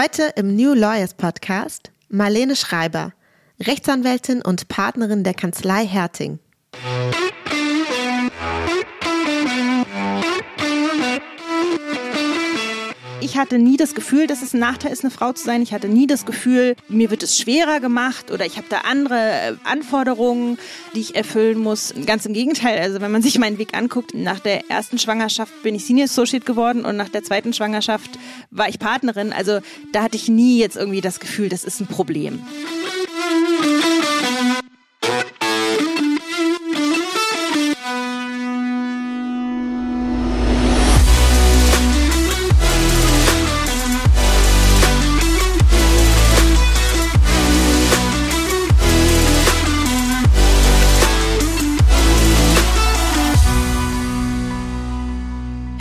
Heute im New Lawyers Podcast Marlene Schreiber, Rechtsanwältin und Partnerin der Kanzlei Herting. Ich hatte nie das Gefühl, dass es ein Nachteil ist, eine Frau zu sein. Ich hatte nie das Gefühl, mir wird es schwerer gemacht oder ich habe da andere äh, Anforderungen, die ich erfüllen muss. Ganz im Gegenteil. Also wenn man sich meinen Weg anguckt, nach der ersten Schwangerschaft bin ich Senior Associate geworden und nach der zweiten Schwangerschaft war ich Partnerin. Also da hatte ich nie jetzt irgendwie das Gefühl, das ist ein Problem.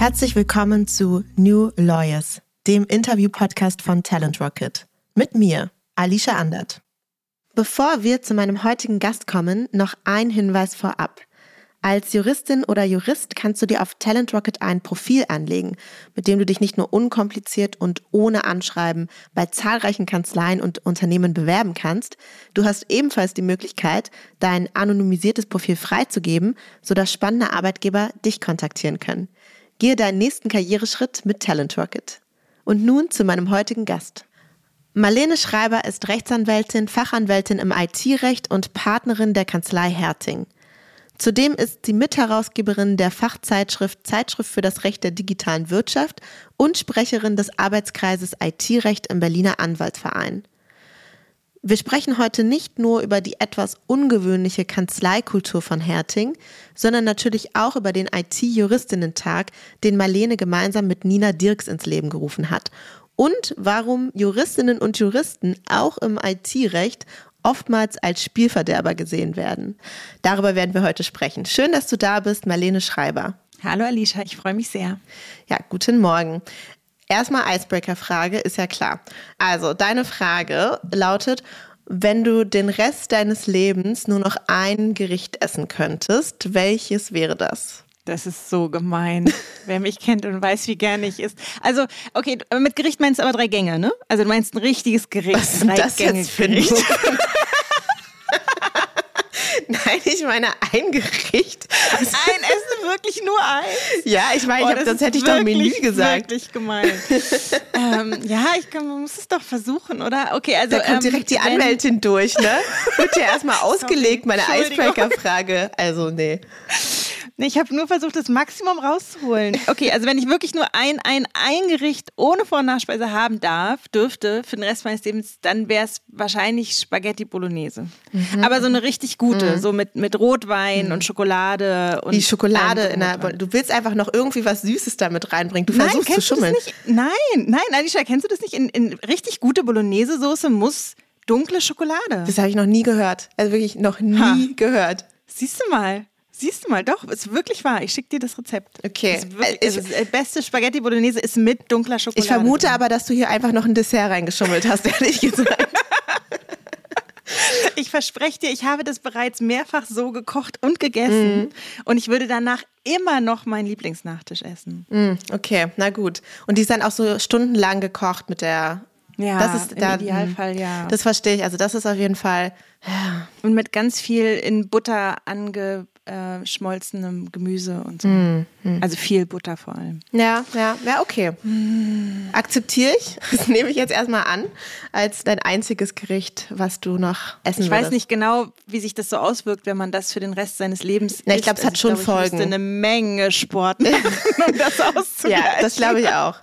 Herzlich willkommen zu New Lawyers, dem Interview-Podcast von Talent Rocket. Mit mir, Alicia Andert. Bevor wir zu meinem heutigen Gast kommen, noch ein Hinweis vorab. Als Juristin oder Jurist kannst du dir auf Talent Rocket ein Profil anlegen, mit dem du dich nicht nur unkompliziert und ohne Anschreiben bei zahlreichen Kanzleien und Unternehmen bewerben kannst, du hast ebenfalls die Möglichkeit, dein anonymisiertes Profil freizugeben, sodass spannende Arbeitgeber dich kontaktieren können. Gehe deinen nächsten Karriereschritt mit Talent Rocket. Und nun zu meinem heutigen Gast. Marlene Schreiber ist Rechtsanwältin, Fachanwältin im IT-Recht und Partnerin der Kanzlei Herting. Zudem ist sie Mitherausgeberin der Fachzeitschrift Zeitschrift für das Recht der digitalen Wirtschaft und Sprecherin des Arbeitskreises IT-Recht im Berliner Anwaltsverein. Wir sprechen heute nicht nur über die etwas ungewöhnliche Kanzleikultur von Herting, sondern natürlich auch über den IT-Juristinnen-Tag, den Marlene gemeinsam mit Nina Dirks ins Leben gerufen hat. Und warum Juristinnen und Juristen auch im IT-Recht oftmals als Spielverderber gesehen werden. Darüber werden wir heute sprechen. Schön, dass du da bist, Marlene Schreiber. Hallo Alicia, ich freue mich sehr. Ja, guten Morgen. Erstmal Icebreaker-Frage, ist ja klar. Also, deine Frage lautet, wenn du den Rest deines Lebens nur noch ein Gericht essen könntest, welches wäre das? Das ist so gemein. Wer mich kennt und weiß, wie gerne ich ist. Also, okay, mit Gericht meinst du aber drei Gänge, ne? Also du meinst ein richtiges Gericht. Was ist das jetzt für ein Nein, ich meine ein Gericht. ein Essen, wirklich nur eins? Ja, ich meine, oh, sonst hätte ich doch Menü gesagt. wirklich gemein. ähm, ja, ich kann, man muss es doch versuchen, oder? Okay, also. Da kommt ähm, direkt die Anwältin durch, ne? Wird ja erstmal ausgelegt, meine Icebreaker-Frage. Also, nee. Nee, ich habe nur versucht, das Maximum rauszuholen. Okay, also wenn ich wirklich nur ein, ein, ein Gericht ohne Vor- und Nachspeise haben darf, dürfte für den Rest meines Lebens, dann wäre es wahrscheinlich Spaghetti Bolognese. Mhm. Aber so eine richtig gute, mhm. so mit, mit Rotwein mhm. und Schokolade. Und Die Schokolade in der, Du willst einfach noch irgendwie was Süßes damit reinbringen. Du nein, versuchst zu schummeln. Nein, nein, Alicia, kennst du das nicht? In, in richtig gute Bolognese-Soße muss dunkle Schokolade. Das habe ich noch nie gehört. Also wirklich noch nie ha. gehört. Siehst du mal. Siehst du mal, doch, ist wirklich wahr. Ich schicke dir das Rezept. Okay. Das wirklich, ich, also das beste Spaghetti Bolognese ist mit dunkler Schokolade. Ich vermute drin. aber, dass du hier einfach noch ein Dessert reingeschummelt hast, ehrlich gesagt. ich verspreche dir, ich habe das bereits mehrfach so gekocht und gegessen. Mm. Und ich würde danach immer noch meinen Lieblingsnachtisch essen. Mm, okay, na gut. Und die ist dann auch so stundenlang gekocht mit der ja, das ist im da, Idealfall, ja. Das verstehe ich. Also das ist auf jeden Fall. Ja. Und mit ganz viel in Butter ange äh, schmolzenem Gemüse und so. Mm, mm. Also viel Butter vor allem. Ja, ja, ja, okay. Mm. Akzeptiere ich. Das nehme ich jetzt erstmal an, als dein einziges Gericht, was du noch essen Ich würdest. weiß nicht genau, wie sich das so auswirkt, wenn man das für den Rest seines Lebens Na, Ich glaube, es hat also, schon glaub, Folgen. Ich eine Menge Sport machen, um das auszugleichen. Ja, das glaube ich auch.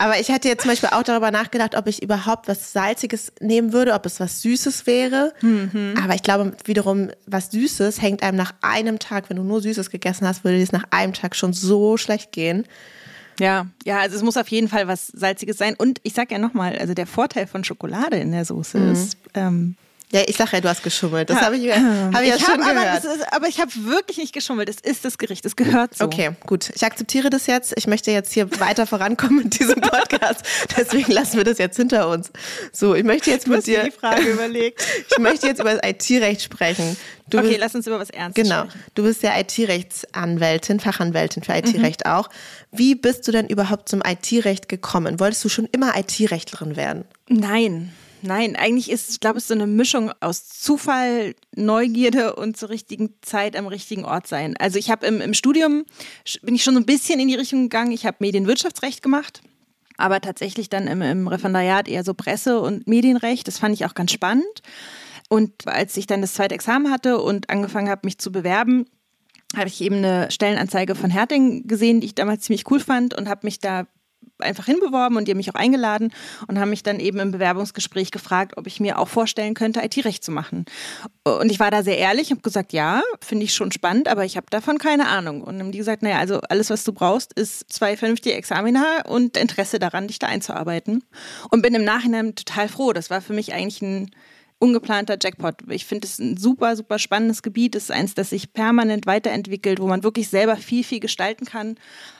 Aber ich hatte jetzt zum Beispiel auch darüber nachgedacht, ob ich überhaupt was Salziges nehmen würde, ob es was Süßes wäre. Mhm. Aber ich glaube wiederum, was Süßes hängt einem nach einem Tag, wenn du nur Süßes gegessen hast, würde es nach einem Tag schon so schlecht gehen. Ja, ja, also es muss auf jeden Fall was Salziges sein. Und ich sag ja nochmal, also der Vorteil von Schokolade in der Soße mhm. ist, ähm, Ja, ich sage ja, du hast geschummelt. Das habe ich, hab ich ja schon hab, gehört. Aber, ist, aber ich habe wirklich nicht geschummelt. Es ist das Gericht. Es gehört so. Okay, gut. Ich akzeptiere das jetzt. Ich möchte jetzt hier weiter vorankommen mit diesem Podcast. Deswegen lassen wir das jetzt hinter uns. So, ich möchte jetzt mit dir. die Frage überlegt. Ich möchte jetzt über das IT-Recht sprechen. Du okay, bist, lass uns über was Ernstes genau, sprechen. Genau. Du bist ja IT-Rechtsanwältin, Fachanwältin für IT-Recht mhm. auch. Wie bist du denn überhaupt zum IT-Recht gekommen? Wolltest du schon immer IT-Rechtlerin werden? Nein. Nein, eigentlich ist, ich glaube, es so eine Mischung aus Zufall, Neugierde und zur richtigen Zeit am richtigen Ort sein. Also ich habe im, im Studium, bin ich schon so ein bisschen in die Richtung gegangen, ich habe Medienwirtschaftsrecht gemacht, aber tatsächlich dann im, im Referendariat eher so Presse- und Medienrecht. Das fand ich auch ganz spannend. Und als ich dann das zweite Examen hatte und angefangen habe, mich zu bewerben, habe ich eben eine Stellenanzeige von Herting gesehen, die ich damals ziemlich cool fand und habe mich da einfach hinbeworben und die haben mich auch eingeladen und haben mich dann eben im Bewerbungsgespräch gefragt, ob ich mir auch vorstellen könnte, IT-Recht zu machen. Und ich war da sehr ehrlich, habe gesagt, ja, finde ich schon spannend, aber ich habe davon keine Ahnung. Und haben die gesagt, naja, also alles, was du brauchst, ist zwei vernünftige Examina und Interesse daran, dich da einzuarbeiten. Und bin im Nachhinein total froh. Das war für mich eigentlich ein ungeplanter Jackpot. Ich finde es ein super, super spannendes Gebiet. Es ist eins, das sich permanent weiterentwickelt, wo man wirklich selber viel, viel gestalten kann.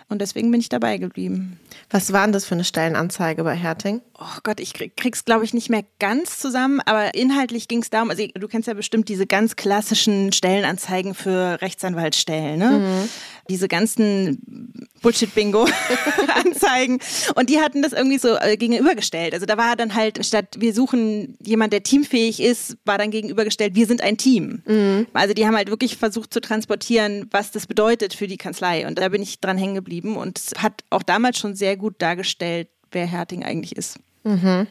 Und deswegen bin ich dabei geblieben. Was war denn das für eine Stellenanzeige bei Herting? Oh Gott, ich krieg, krieg's, glaube ich, nicht mehr ganz zusammen, aber inhaltlich ging es darum, also du kennst ja bestimmt diese ganz klassischen Stellenanzeigen für Rechtsanwaltsstellen, ne? Mhm. Diese ganzen Bullshit-Bingo-Anzeigen. Und die hatten das irgendwie so äh, gegenübergestellt. Also da war dann halt, statt wir suchen jemand, der teamfähig ist, war dann gegenübergestellt, wir sind ein Team. Mhm. Also die haben halt wirklich versucht zu transportieren, was das bedeutet für die Kanzlei. Und da bin ich dran hängen geblieben geblieben und hat auch damals schon sehr gut dargestellt, wer Herting eigentlich ist. Mhm.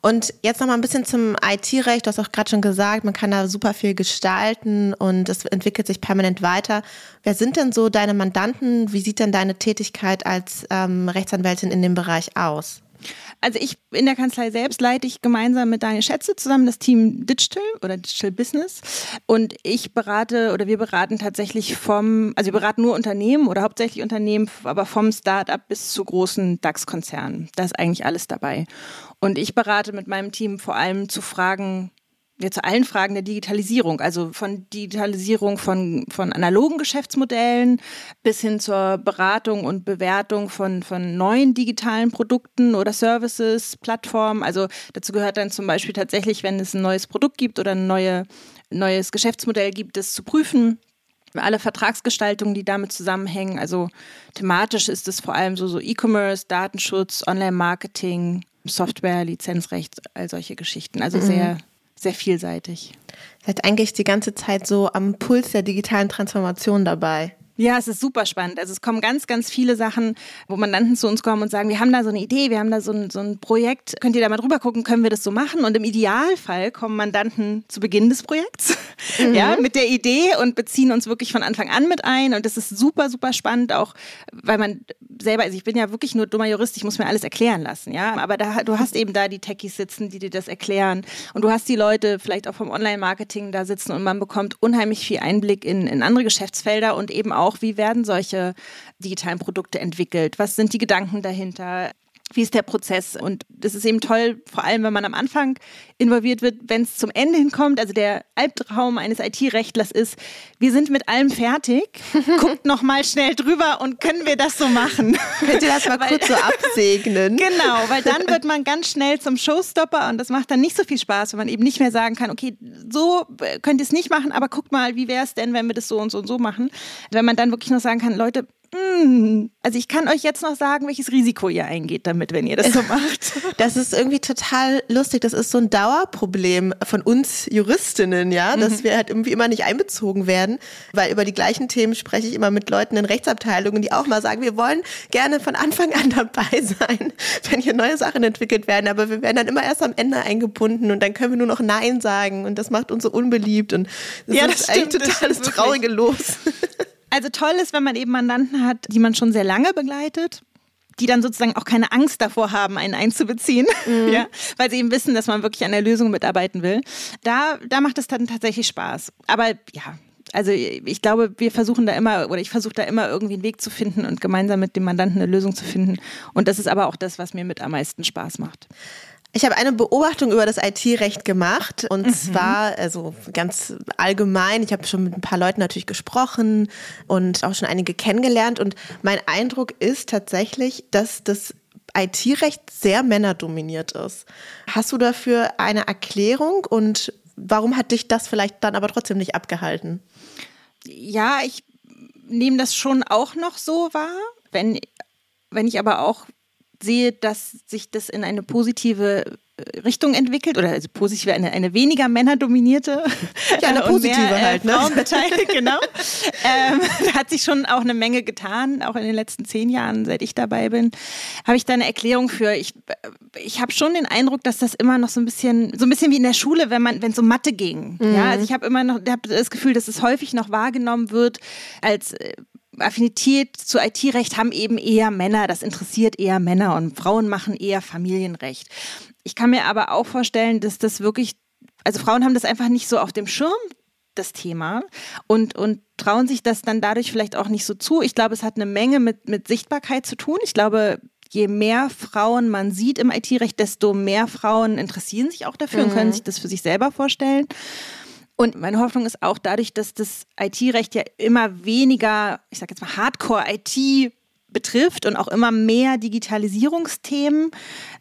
Und jetzt noch mal ein bisschen zum IT-Recht. Du hast auch gerade schon gesagt, man kann da super viel gestalten und es entwickelt sich permanent weiter. Wer sind denn so deine Mandanten? Wie sieht denn deine Tätigkeit als ähm, Rechtsanwältin in dem Bereich aus? Also ich in der Kanzlei selbst leite ich gemeinsam mit Daniel Schätze zusammen das Team Digital oder Digital Business und ich berate oder wir beraten tatsächlich vom, also wir beraten nur Unternehmen oder hauptsächlich Unternehmen, aber vom Start-up bis zu großen DAX-Konzernen. Da ist eigentlich alles dabei. Und ich berate mit meinem Team vor allem zu Fragen ja, zu allen Fragen der Digitalisierung, also von Digitalisierung von, von analogen Geschäftsmodellen bis hin zur Beratung und Bewertung von, von neuen digitalen Produkten oder Services, Plattformen. Also dazu gehört dann zum Beispiel tatsächlich, wenn es ein neues Produkt gibt oder ein neue, neues Geschäftsmodell gibt, es zu prüfen. Alle Vertragsgestaltungen, die damit zusammenhängen. Also thematisch ist es vor allem so, so E-Commerce, Datenschutz, Online-Marketing, Software, Lizenzrecht, all solche Geschichten. Also mhm. sehr sehr vielseitig. Seid eigentlich die ganze Zeit so am Puls der digitalen Transformation dabei. Ja, es ist super spannend. Also es kommen ganz, ganz viele Sachen, wo Mandanten zu uns kommen und sagen, wir haben da so eine Idee, wir haben da so ein, so ein Projekt, könnt ihr da mal drüber gucken, können wir das so machen? Und im Idealfall kommen Mandanten zu Beginn des Projekts, mhm. ja, mit der Idee und beziehen uns wirklich von Anfang an mit ein. Und das ist super, super spannend, auch weil man selber, also ich bin ja wirklich nur dummer Jurist, ich muss mir alles erklären lassen, ja. Aber da, du hast eben da die Techies sitzen, die dir das erklären. Und du hast die Leute vielleicht auch vom Online-Marketing da sitzen und man bekommt unheimlich viel Einblick in, in andere Geschäftsfelder und eben auch auch, wie werden solche digitalen Produkte entwickelt? Was sind die Gedanken dahinter? Wie ist der Prozess? Und das ist eben toll, vor allem wenn man am Anfang involviert wird, wenn es zum Ende hinkommt. Also der Albtraum eines IT-Rechtlers ist, wir sind mit allem fertig, guckt noch mal schnell drüber und können wir das so machen? Könnt ihr das mal weil, kurz so absegnen? Genau, weil dann wird man ganz schnell zum Showstopper und das macht dann nicht so viel Spaß, wenn man eben nicht mehr sagen kann, okay, so könnt ihr es nicht machen, aber guckt mal, wie wäre es denn, wenn wir das so und so und so machen? Wenn man dann wirklich noch sagen kann, Leute, also ich kann euch jetzt noch sagen, welches Risiko ihr eingeht damit, wenn ihr das so macht. Das ist irgendwie total lustig. Das ist so ein Dauerproblem von uns Juristinnen, ja, dass mhm. wir halt irgendwie immer nicht einbezogen werden, weil über die gleichen Themen spreche ich immer mit Leuten in Rechtsabteilungen, die auch mal sagen, wir wollen gerne von Anfang an dabei sein, wenn hier neue Sachen entwickelt werden, aber wir werden dann immer erst am Ende eingebunden und dann können wir nur noch Nein sagen und das macht uns so unbeliebt und das ja, ist das eigentlich stimmt, total das traurige Los. Also toll ist, wenn man eben Mandanten hat, die man schon sehr lange begleitet die dann sozusagen auch keine Angst davor haben, einen einzubeziehen, mhm. ja, weil sie eben wissen, dass man wirklich an der Lösung mitarbeiten will. Da, da macht es dann tatsächlich Spaß. Aber ja, also ich glaube, wir versuchen da immer, oder ich versuche da immer irgendwie einen Weg zu finden und gemeinsam mit dem Mandanten eine Lösung zu finden. Und das ist aber auch das, was mir mit am meisten Spaß macht. Ich habe eine Beobachtung über das IT-Recht gemacht und mhm. zwar also ganz allgemein. Ich habe schon mit ein paar Leuten natürlich gesprochen und auch schon einige kennengelernt und mein Eindruck ist tatsächlich, dass das IT-Recht sehr männerdominiert ist. Hast du dafür eine Erklärung und warum hat dich das vielleicht dann aber trotzdem nicht abgehalten? Ja, ich nehme das schon auch noch so wahr. Wenn, wenn ich aber auch sehe, dass sich das in eine positive äh, Richtung entwickelt oder also positiv eine, eine weniger männerdominierte ja eine positive mehr, halt ne? Äh, genau. Ähm, da hat sich schon auch eine Menge getan auch in den letzten zehn Jahren seit ich dabei bin. Habe ich da eine Erklärung für? Ich ich habe schon den Eindruck dass das immer noch so ein bisschen so ein bisschen wie in der Schule wenn man wenn es um Mathe ging. Mhm. ja also ich habe immer noch hab das Gefühl dass es häufig noch wahrgenommen wird als äh, Affinität zu IT-Recht haben eben eher Männer, das interessiert eher Männer und Frauen machen eher Familienrecht. Ich kann mir aber auch vorstellen, dass das wirklich, also Frauen haben das einfach nicht so auf dem Schirm, das Thema, und, und trauen sich das dann dadurch vielleicht auch nicht so zu. Ich glaube, es hat eine Menge mit, mit Sichtbarkeit zu tun. Ich glaube, je mehr Frauen man sieht im IT-Recht, desto mehr Frauen interessieren sich auch dafür mhm. und können mhm. sich das für sich selber vorstellen. Und meine Hoffnung ist auch dadurch, dass das IT-Recht ja immer weniger, ich sage jetzt mal Hardcore-IT betrifft und auch immer mehr Digitalisierungsthemen,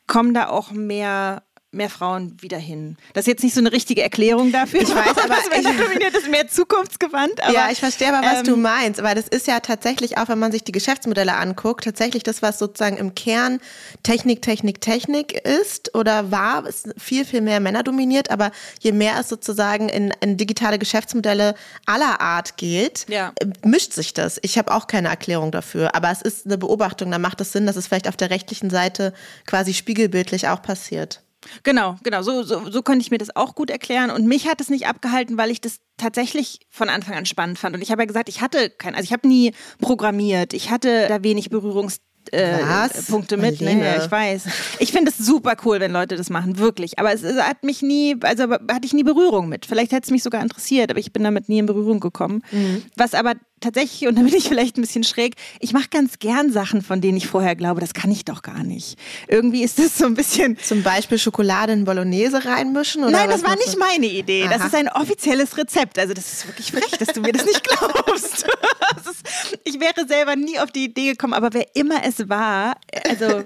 kommen da auch mehr mehr Frauen wieder hin. Das ist jetzt nicht so eine richtige Erklärung dafür. Ich weiß, aber das, dominiert ist mehr zukunftsgewandt. Aber, ja, ich verstehe aber, was ähm, du meinst. Aber das ist ja tatsächlich auch, wenn man sich die Geschäftsmodelle anguckt, tatsächlich das, was sozusagen im Kern Technik, Technik, Technik ist oder war, ist viel, viel mehr Männer dominiert. Aber je mehr es sozusagen in, in digitale Geschäftsmodelle aller Art geht, ja. mischt sich das. Ich habe auch keine Erklärung dafür. Aber es ist eine Beobachtung. Da macht es Sinn, dass es vielleicht auf der rechtlichen Seite quasi spiegelbildlich auch passiert. Genau, genau. So, so, so könnte ich mir das auch gut erklären. Und mich hat es nicht abgehalten, weil ich das tatsächlich von Anfang an spannend fand. Und ich habe ja gesagt, ich hatte kein, also ich habe nie programmiert. Ich hatte da wenig Berührungs äh, Punkte mit. Ne? Ja, ich weiß. Ich finde es super cool, wenn Leute das machen, wirklich. Aber es, es, hat mich nie, also hatte ich nie Berührung mit. Vielleicht hätte es mich sogar interessiert, aber ich bin damit nie in Berührung gekommen. Mhm. Was aber tatsächlich, und da bin ich vielleicht ein bisschen schräg, ich mache ganz gern Sachen, von denen ich vorher glaube, das kann ich doch gar nicht. Irgendwie ist das so ein bisschen. Zum Beispiel Schokolade in Bolognese reinmischen? Oder Nein, das war nicht meine Idee. Aha. Das ist ein offizielles Rezept. Also, das ist wirklich frech, dass du mir das nicht glaubst. Das ist, ich wäre selber nie auf die Idee gekommen, aber wer immer es war, also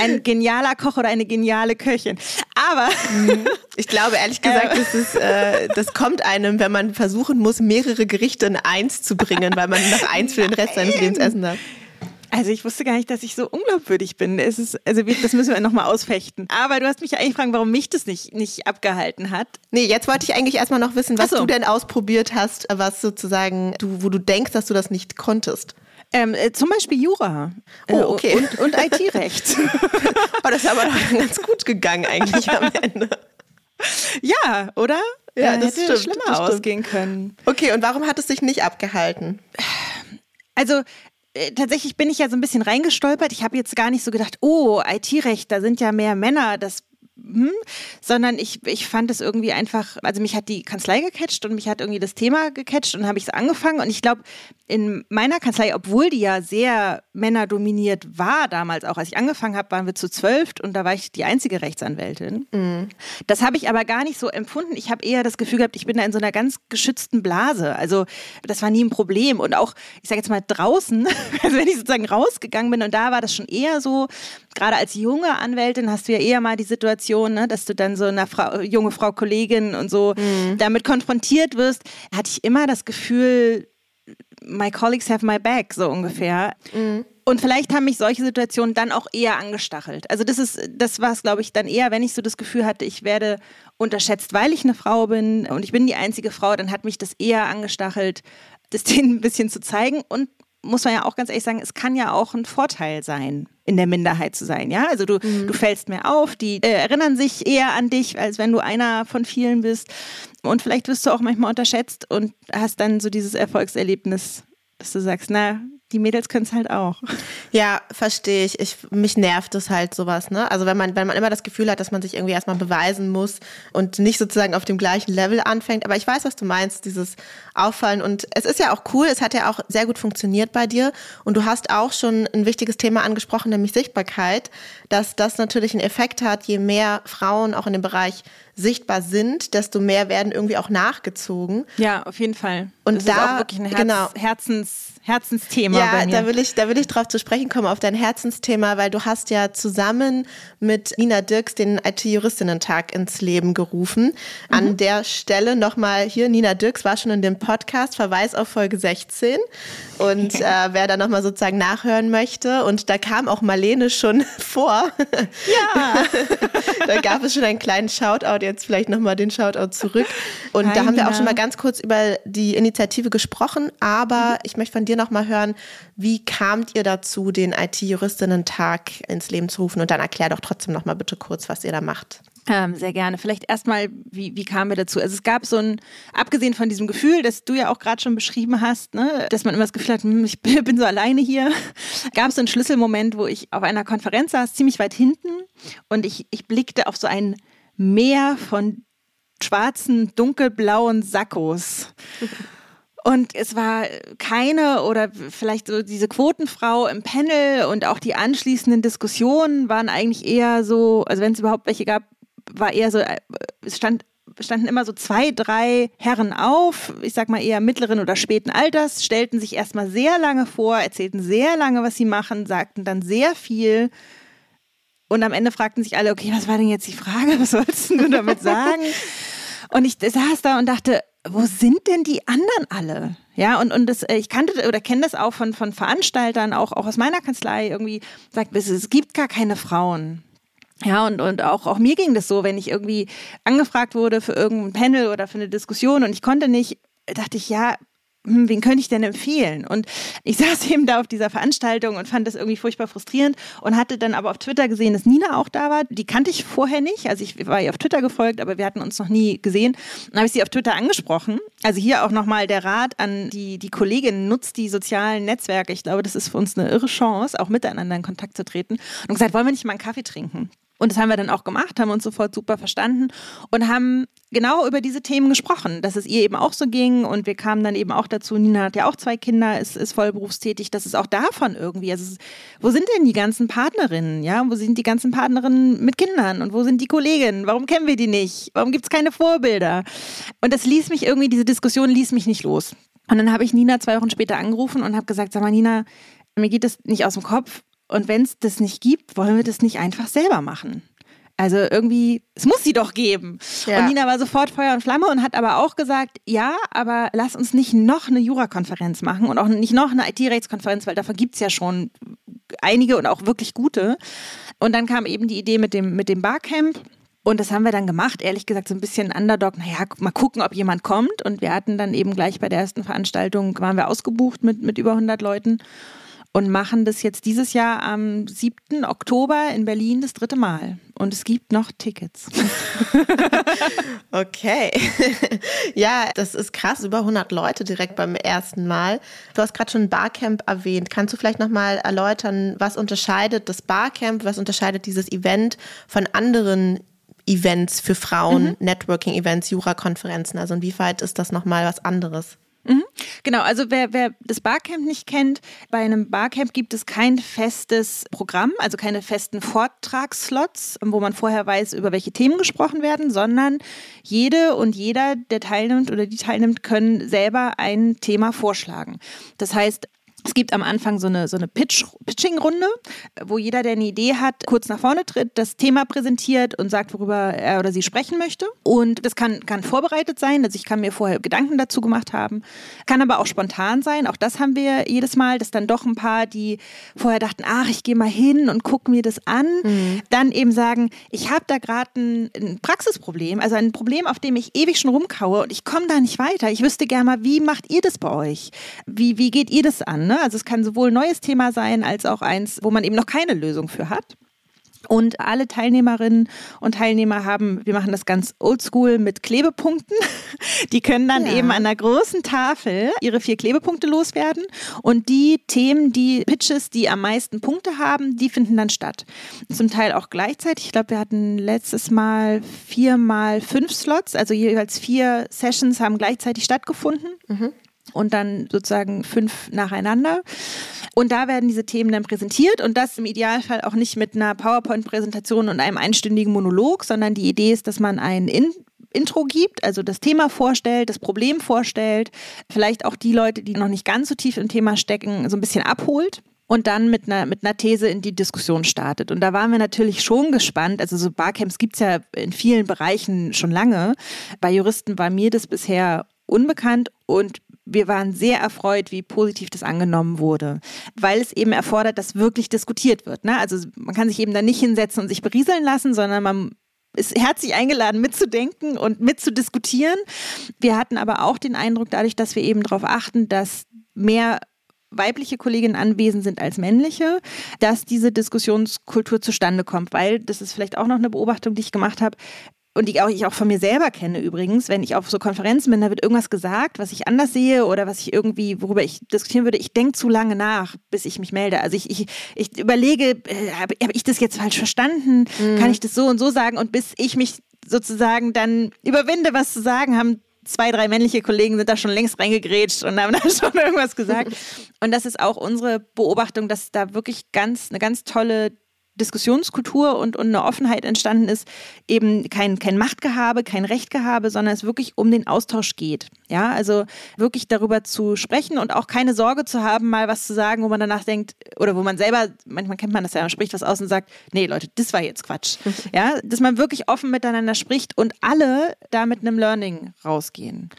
ein genialer Koch oder eine geniale Köchin. Aber ich glaube ehrlich gesagt, das, ist, äh, das kommt einem, wenn man versuchen muss, mehrere Gerichte in eins zu bringen, weil man noch eins für den Rest seines Lebens essen darf. Also ich wusste gar nicht, dass ich so unglaubwürdig bin. Es ist, also das müssen wir nochmal ausfechten. Aber du hast mich ja eigentlich gefragt, warum mich das nicht, nicht abgehalten hat. Nee, jetzt wollte ich eigentlich erstmal noch wissen, was so. du denn ausprobiert hast, was sozusagen, du, wo du denkst, dass du das nicht konntest. Ähm, äh, zum Beispiel Jura. Oh, äh, okay. Und, und IT-Recht. oh, das ist aber doch ganz gut gegangen eigentlich am Ende. Ja, oder? Ja, das hätte stimmt, schlimmer das ausgehen können. Okay, und warum hat es dich nicht abgehalten? Also äh, tatsächlich bin ich ja so ein bisschen reingestolpert. Ich habe jetzt gar nicht so gedacht, oh, IT-Recht, da sind ja mehr Männer, das hm, sondern ich, ich fand es irgendwie einfach, also mich hat die Kanzlei gecatcht und mich hat irgendwie das Thema gecatcht und habe ich es angefangen und ich glaube, in meiner Kanzlei, obwohl die ja sehr männerdominiert war damals auch, als ich angefangen habe, waren wir zu zwölf und da war ich die einzige Rechtsanwältin. Mhm. Das habe ich aber gar nicht so empfunden. Ich habe eher das Gefühl gehabt, ich bin da in so einer ganz geschützten Blase. Also das war nie ein Problem und auch, ich sage jetzt mal draußen, also wenn ich sozusagen rausgegangen bin und da war das schon eher so, gerade als junge Anwältin hast du ja eher mal die Situation, ne, dass du dann so eine Frau, junge Frau Kollegin und so mhm. damit konfrontiert wirst, hatte ich immer das Gefühl, my colleagues have my back, so ungefähr. Mhm. Und vielleicht haben mich solche Situationen dann auch eher angestachelt. Also das ist, das war es, glaube ich, dann eher, wenn ich so das Gefühl hatte, ich werde unterschätzt, weil ich eine Frau bin und ich bin die einzige Frau, dann hat mich das eher angestachelt, das denen ein bisschen zu zeigen. Und muss man ja auch ganz ehrlich sagen, es kann ja auch ein Vorteil sein, in der Minderheit zu sein. Ja, also du, mhm. du fällst mehr auf, die äh, erinnern sich eher an dich, als wenn du einer von vielen bist. Und vielleicht wirst du auch manchmal unterschätzt und hast dann so dieses Erfolgserlebnis, dass du sagst, na, die Mädels können es halt auch. Ja, verstehe ich. ich. Mich nervt es halt sowas, ne? Also wenn man, wenn man immer das Gefühl hat, dass man sich irgendwie erstmal beweisen muss und nicht sozusagen auf dem gleichen Level anfängt. Aber ich weiß, was du meinst, dieses Auffallen. Und es ist ja auch cool, es hat ja auch sehr gut funktioniert bei dir. Und du hast auch schon ein wichtiges Thema angesprochen, nämlich Sichtbarkeit, dass das natürlich einen Effekt hat, je mehr Frauen auch in dem Bereich sichtbar sind, desto mehr werden irgendwie auch nachgezogen. Ja, auf jeden Fall. Und das da ist auch wirklich ein Herz, genau. Herzens Herzensthema. Ja, da will ich, da will ich drauf zu sprechen kommen, auf dein Herzensthema, weil du hast ja zusammen mit Nina Dirks den IT-Juristinnen-Tag ins Leben gerufen. Mhm. An der Stelle nochmal hier, Nina Dirks war schon in dem Podcast, Verweis auf Folge 16. Und äh, wer da nochmal sozusagen nachhören möchte, und da kam auch Marlene schon vor. Ja. da gab es schon einen kleinen Shoutout, jetzt vielleicht nochmal den Shoutout zurück. Und Hi, da haben wir auch schon mal ganz kurz über die Initiative gesprochen, aber mhm. ich möchte von dir nochmal hören, wie kamt ihr dazu, den IT-Juristinnen-Tag ins Leben zu rufen? Und dann erklär doch trotzdem nochmal bitte kurz, was ihr da macht. Ähm, sehr gerne. Vielleicht erstmal, wie, wie kamen wir dazu? Also es gab so ein, abgesehen von diesem Gefühl, das du ja auch gerade schon beschrieben hast, ne, dass man immer das Gefühl hat, hm, ich bin so alleine hier, gab es so einen Schlüsselmoment, wo ich auf einer Konferenz saß, ziemlich weit hinten und ich, ich blickte auf so ein Meer von schwarzen, dunkelblauen Sackos. Und es war keine oder vielleicht so diese Quotenfrau im Panel und auch die anschließenden Diskussionen waren eigentlich eher so, also wenn es überhaupt welche gab, war eher so, äh, es stand standen immer so zwei, drei Herren auf, ich sag mal eher mittleren oder späten Alters, stellten sich erstmal sehr lange vor, erzählten sehr lange, was sie machen, sagten dann sehr viel. Und am Ende fragten sich alle, okay, was war denn jetzt die Frage? Was sollst du damit sagen? Und ich saß da und dachte, wo sind denn die anderen alle? Ja, und, und das, äh, ich kannte oder kenne das auch von, von Veranstaltern, auch, auch aus meiner Kanzlei, irgendwie sagt, es gibt gar keine Frauen. Ja, und, und auch, auch mir ging das so, wenn ich irgendwie angefragt wurde für irgendein Panel oder für eine Diskussion und ich konnte nicht, dachte ich, ja, hm, wen könnte ich denn empfehlen? Und ich saß eben da auf dieser Veranstaltung und fand das irgendwie furchtbar frustrierend und hatte dann aber auf Twitter gesehen, dass Nina auch da war. Die kannte ich vorher nicht. Also ich war ihr auf Twitter gefolgt, aber wir hatten uns noch nie gesehen. Dann habe ich sie auf Twitter angesprochen. Also hier auch nochmal der Rat an die, die Kollegin, nutzt die sozialen Netzwerke. Ich glaube, das ist für uns eine irre Chance, auch miteinander in Kontakt zu treten. Und gesagt, wollen wir nicht mal einen Kaffee trinken? Und das haben wir dann auch gemacht, haben uns sofort super verstanden und haben genau über diese Themen gesprochen, dass es ihr eben auch so ging. Und wir kamen dann eben auch dazu, Nina hat ja auch zwei Kinder, ist, ist vollberufstätig, dass es auch davon irgendwie, also wo sind denn die ganzen Partnerinnen, ja, wo sind die ganzen Partnerinnen mit Kindern? Und wo sind die Kolleginnen, warum kennen wir die nicht, warum gibt es keine Vorbilder? Und das ließ mich irgendwie, diese Diskussion ließ mich nicht los. Und dann habe ich Nina zwei Wochen später angerufen und habe gesagt, sag mal Nina, mir geht das nicht aus dem Kopf, und wenn es das nicht gibt, wollen wir das nicht einfach selber machen. Also irgendwie, es muss sie doch geben. Ja. Und Nina war sofort Feuer und Flamme und hat aber auch gesagt, ja, aber lass uns nicht noch eine Jurakonferenz machen und auch nicht noch eine IT-Rechtskonferenz, weil dafür gibt es ja schon einige und auch wirklich gute. Und dann kam eben die Idee mit dem, mit dem Barcamp. Und das haben wir dann gemacht, ehrlich gesagt, so ein bisschen Underdog. Naja, mal gucken, ob jemand kommt. Und wir hatten dann eben gleich bei der ersten Veranstaltung, waren wir ausgebucht mit, mit über 100 Leuten und machen das jetzt dieses Jahr am 7. Oktober in Berlin das dritte Mal. Und es gibt noch Tickets. okay. ja, das ist krass. Über 100 Leute direkt beim ersten Mal. Du hast gerade schon Barcamp erwähnt. Kannst du vielleicht nochmal erläutern, was unterscheidet das Barcamp, was unterscheidet dieses Event von anderen Events für Frauen, mhm. Networking-Events, Jura-Konferenzen? Also inwieweit ist das nochmal was anderes? Mhm. Genau, also wer, wer das Barcamp nicht kennt, bei einem Barcamp gibt es kein festes Programm, also keine festen Vortragsslots, wo man vorher weiß, über welche Themen gesprochen werden, sondern jede und jeder, der teilnimmt oder die teilnimmt, können selber ein Thema vorschlagen. Das heißt, es gibt am Anfang so eine, so eine Pitch, Pitching-Runde, wo jeder, der eine Idee hat, kurz nach vorne tritt, das Thema präsentiert und sagt, worüber er oder sie sprechen möchte. Und das kann, kann vorbereitet sein, also ich kann mir vorher Gedanken dazu gemacht haben, kann aber auch spontan sein. Auch das haben wir jedes Mal, dass dann doch ein paar, die vorher dachten, ach, ich gehe mal hin und gucke mir das an, mhm. dann eben sagen, ich habe da gerade ein, ein Praxisproblem, also ein Problem, auf dem ich ewig schon rumkaue und ich komme da nicht weiter. Ich wüsste gerne mal, wie macht ihr das bei euch? Wie, wie geht ihr das an? Ne? Also es kann sowohl ein neues Thema sein, als auch eins, wo man eben noch keine Lösung für hat. Und alle Teilnehmerinnen und Teilnehmer haben, wir machen das ganz oldschool mit Klebepunkten. Die können dann ja. eben an einer großen Tafel ihre vier Klebepunkte loswerden. Und die Themen, die Pitches, die am meisten Punkte haben, die finden dann statt. Zum Teil auch gleichzeitig. Ich glaube, wir hatten letztes Mal viermal fünf Slots, also jeweils vier Sessions haben gleichzeitig stattgefunden. Mhm und dann sozusagen fünf nacheinander. Und da werden diese Themen dann präsentiert und das im Idealfall auch nicht mit einer PowerPoint-Präsentation und einem einstündigen Monolog, sondern die Idee ist, dass man ein In Intro gibt, also das Thema vorstellt, das Problem vorstellt, vielleicht auch die Leute, die noch nicht ganz so tief im Thema stecken, so ein bisschen abholt und dann mit einer, mit einer These in die Diskussion startet. Und da waren wir natürlich schon gespannt. Also so Barcamps gibt es ja in vielen Bereichen schon lange. Bei Juristen war mir das bisher unbekannt und wir waren sehr erfreut, wie positiv das angenommen wurde, weil es eben erfordert, dass wirklich diskutiert wird. Ne? Also man kann sich eben da nicht hinsetzen und sich berieseln lassen, sondern man ist herzlich eingeladen, mitzudenken und mitzudiskutieren. Wir hatten aber auch den Eindruck, dadurch, dass wir eben darauf achten, dass mehr weibliche Kolleginnen anwesend sind als männliche, dass diese Diskussionskultur zustande kommt, weil das ist vielleicht auch noch eine Beobachtung, die ich gemacht habe und die auch, ich auch von mir selber kenne übrigens, wenn ich auf so Konferenzen bin, da wird irgendwas gesagt, was ich anders sehe oder was ich irgendwie, worüber ich diskutieren würde, ich denke zu lange nach, bis ich mich melde. Also ich, ich, ich überlege, äh, habe hab ich das jetzt falsch verstanden? Mhm. Kann ich das so und so sagen? Und bis ich mich sozusagen dann überwinde, was zu sagen, haben zwei, drei männliche Kollegen sind da schon längst reingegrätscht und haben da schon irgendwas gesagt. Und das ist auch unsere Beobachtung, dass da wirklich ganz, eine ganz tolle Diskussionskultur und, und eine Offenheit entstanden ist, eben kein, kein Machtgehabe, kein Rechtgehabe, sondern es wirklich um den Austausch geht. Ja, also wirklich darüber zu sprechen und auch keine Sorge zu haben, mal was zu sagen, wo man danach denkt, oder wo man selber, manchmal kennt man das ja, man spricht was aus und sagt, nee, Leute, das war jetzt Quatsch. Ja, dass man wirklich offen miteinander spricht und alle da mit einem Learning rausgehen.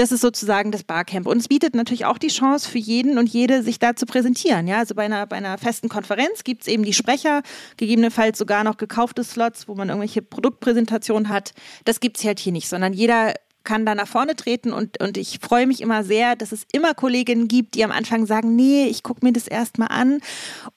Das ist sozusagen das Barcamp. Und es bietet natürlich auch die Chance für jeden und jede, sich da zu präsentieren. Ja, also bei einer, bei einer festen Konferenz gibt es eben die Sprecher, gegebenenfalls sogar noch gekaufte Slots, wo man irgendwelche Produktpräsentationen hat. Das gibt es halt hier nicht, sondern jeder kann da nach vorne treten und, und ich freue mich immer sehr, dass es immer Kolleginnen gibt, die am Anfang sagen, nee, ich gucke mir das erstmal an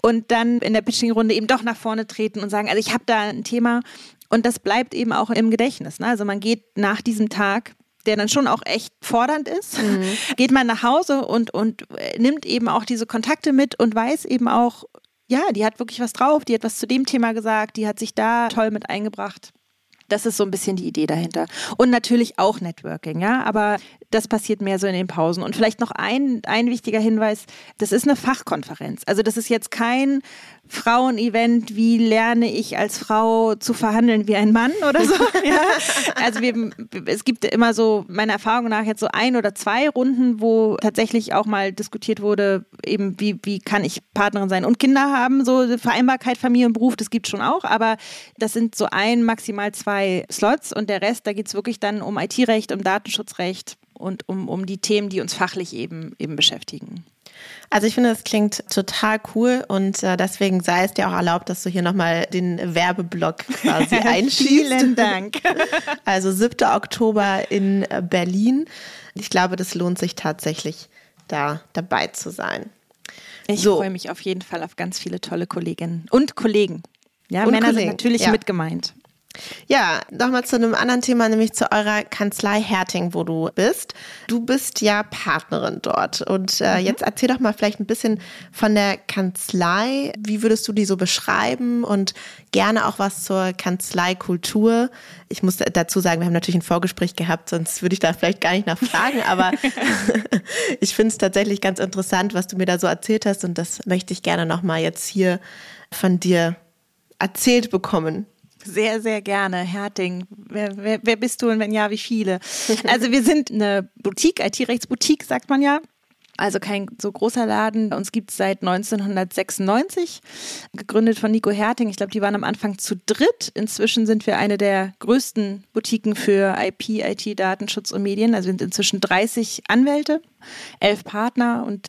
und dann in der Pitching-Runde eben doch nach vorne treten und sagen, also ich habe da ein Thema und das bleibt eben auch im Gedächtnis. Ne? Also man geht nach diesem Tag der dann schon auch echt fordernd ist, mhm. geht man nach Hause und, und äh, nimmt eben auch diese Kontakte mit und weiß eben auch, ja, die hat wirklich was drauf, die hat was zu dem Thema gesagt, die hat sich da toll mit eingebracht. Das ist so ein bisschen die Idee dahinter. Und natürlich auch Networking, ja, aber das passiert mehr so in den Pausen. Und vielleicht noch ein, ein wichtiger Hinweis, das ist eine Fachkonferenz. Also das ist jetzt kein Frauen-Event, wie lerne ich als Frau zu verhandeln wie ein Mann oder so. ja. Also wir, es gibt immer so, meiner Erfahrung nach, jetzt so ein oder zwei Runden, wo tatsächlich auch mal diskutiert wurde, eben wie, wie kann ich Partnerin sein und Kinder haben, so Vereinbarkeit, Familie und Beruf, das gibt es schon auch, aber das sind so ein, maximal zwei Slots und der Rest, da geht es wirklich dann um IT-Recht, um Datenschutzrecht und um, um die Themen, die uns fachlich eben, eben beschäftigen. Also ich finde, das klingt total cool und äh, deswegen sei es dir auch erlaubt, dass du hier nochmal den Werbeblock quasi einschiebst. Vielen Dank. also 7. Oktober in Berlin. Ich glaube, das lohnt sich tatsächlich, da dabei zu sein. Ich so. freue mich auf jeden Fall auf ganz viele tolle Kolleginnen und Kollegen. Ja, und Männer Kollegen. sind natürlich ja. mit gemeint. Ja, nochmal zu einem anderen Thema, nämlich zu eurer Kanzlei Herting, wo du bist. Du bist ja Partnerin dort. Und äh, mhm. jetzt erzähl doch mal vielleicht ein bisschen von der Kanzlei. Wie würdest du die so beschreiben? Und gerne auch was zur Kanzleikultur. Ich muss dazu sagen, wir haben natürlich ein Vorgespräch gehabt, sonst würde ich da vielleicht gar nicht nachfragen. Aber ich finde es tatsächlich ganz interessant, was du mir da so erzählt hast. Und das möchte ich gerne nochmal jetzt hier von dir erzählt bekommen. Sehr, sehr gerne. Herting. Wer, wer, wer bist du und wenn ja, wie viele? Also wir sind eine Boutique, IT-Rechtsboutique, sagt man ja. Also kein so großer Laden. Uns gibt es seit 1996, gegründet von Nico Herting. Ich glaube, die waren am Anfang zu dritt. Inzwischen sind wir eine der größten Boutiquen für IP, IT, Datenschutz und Medien. Also wir sind inzwischen 30 Anwälte, elf Partner und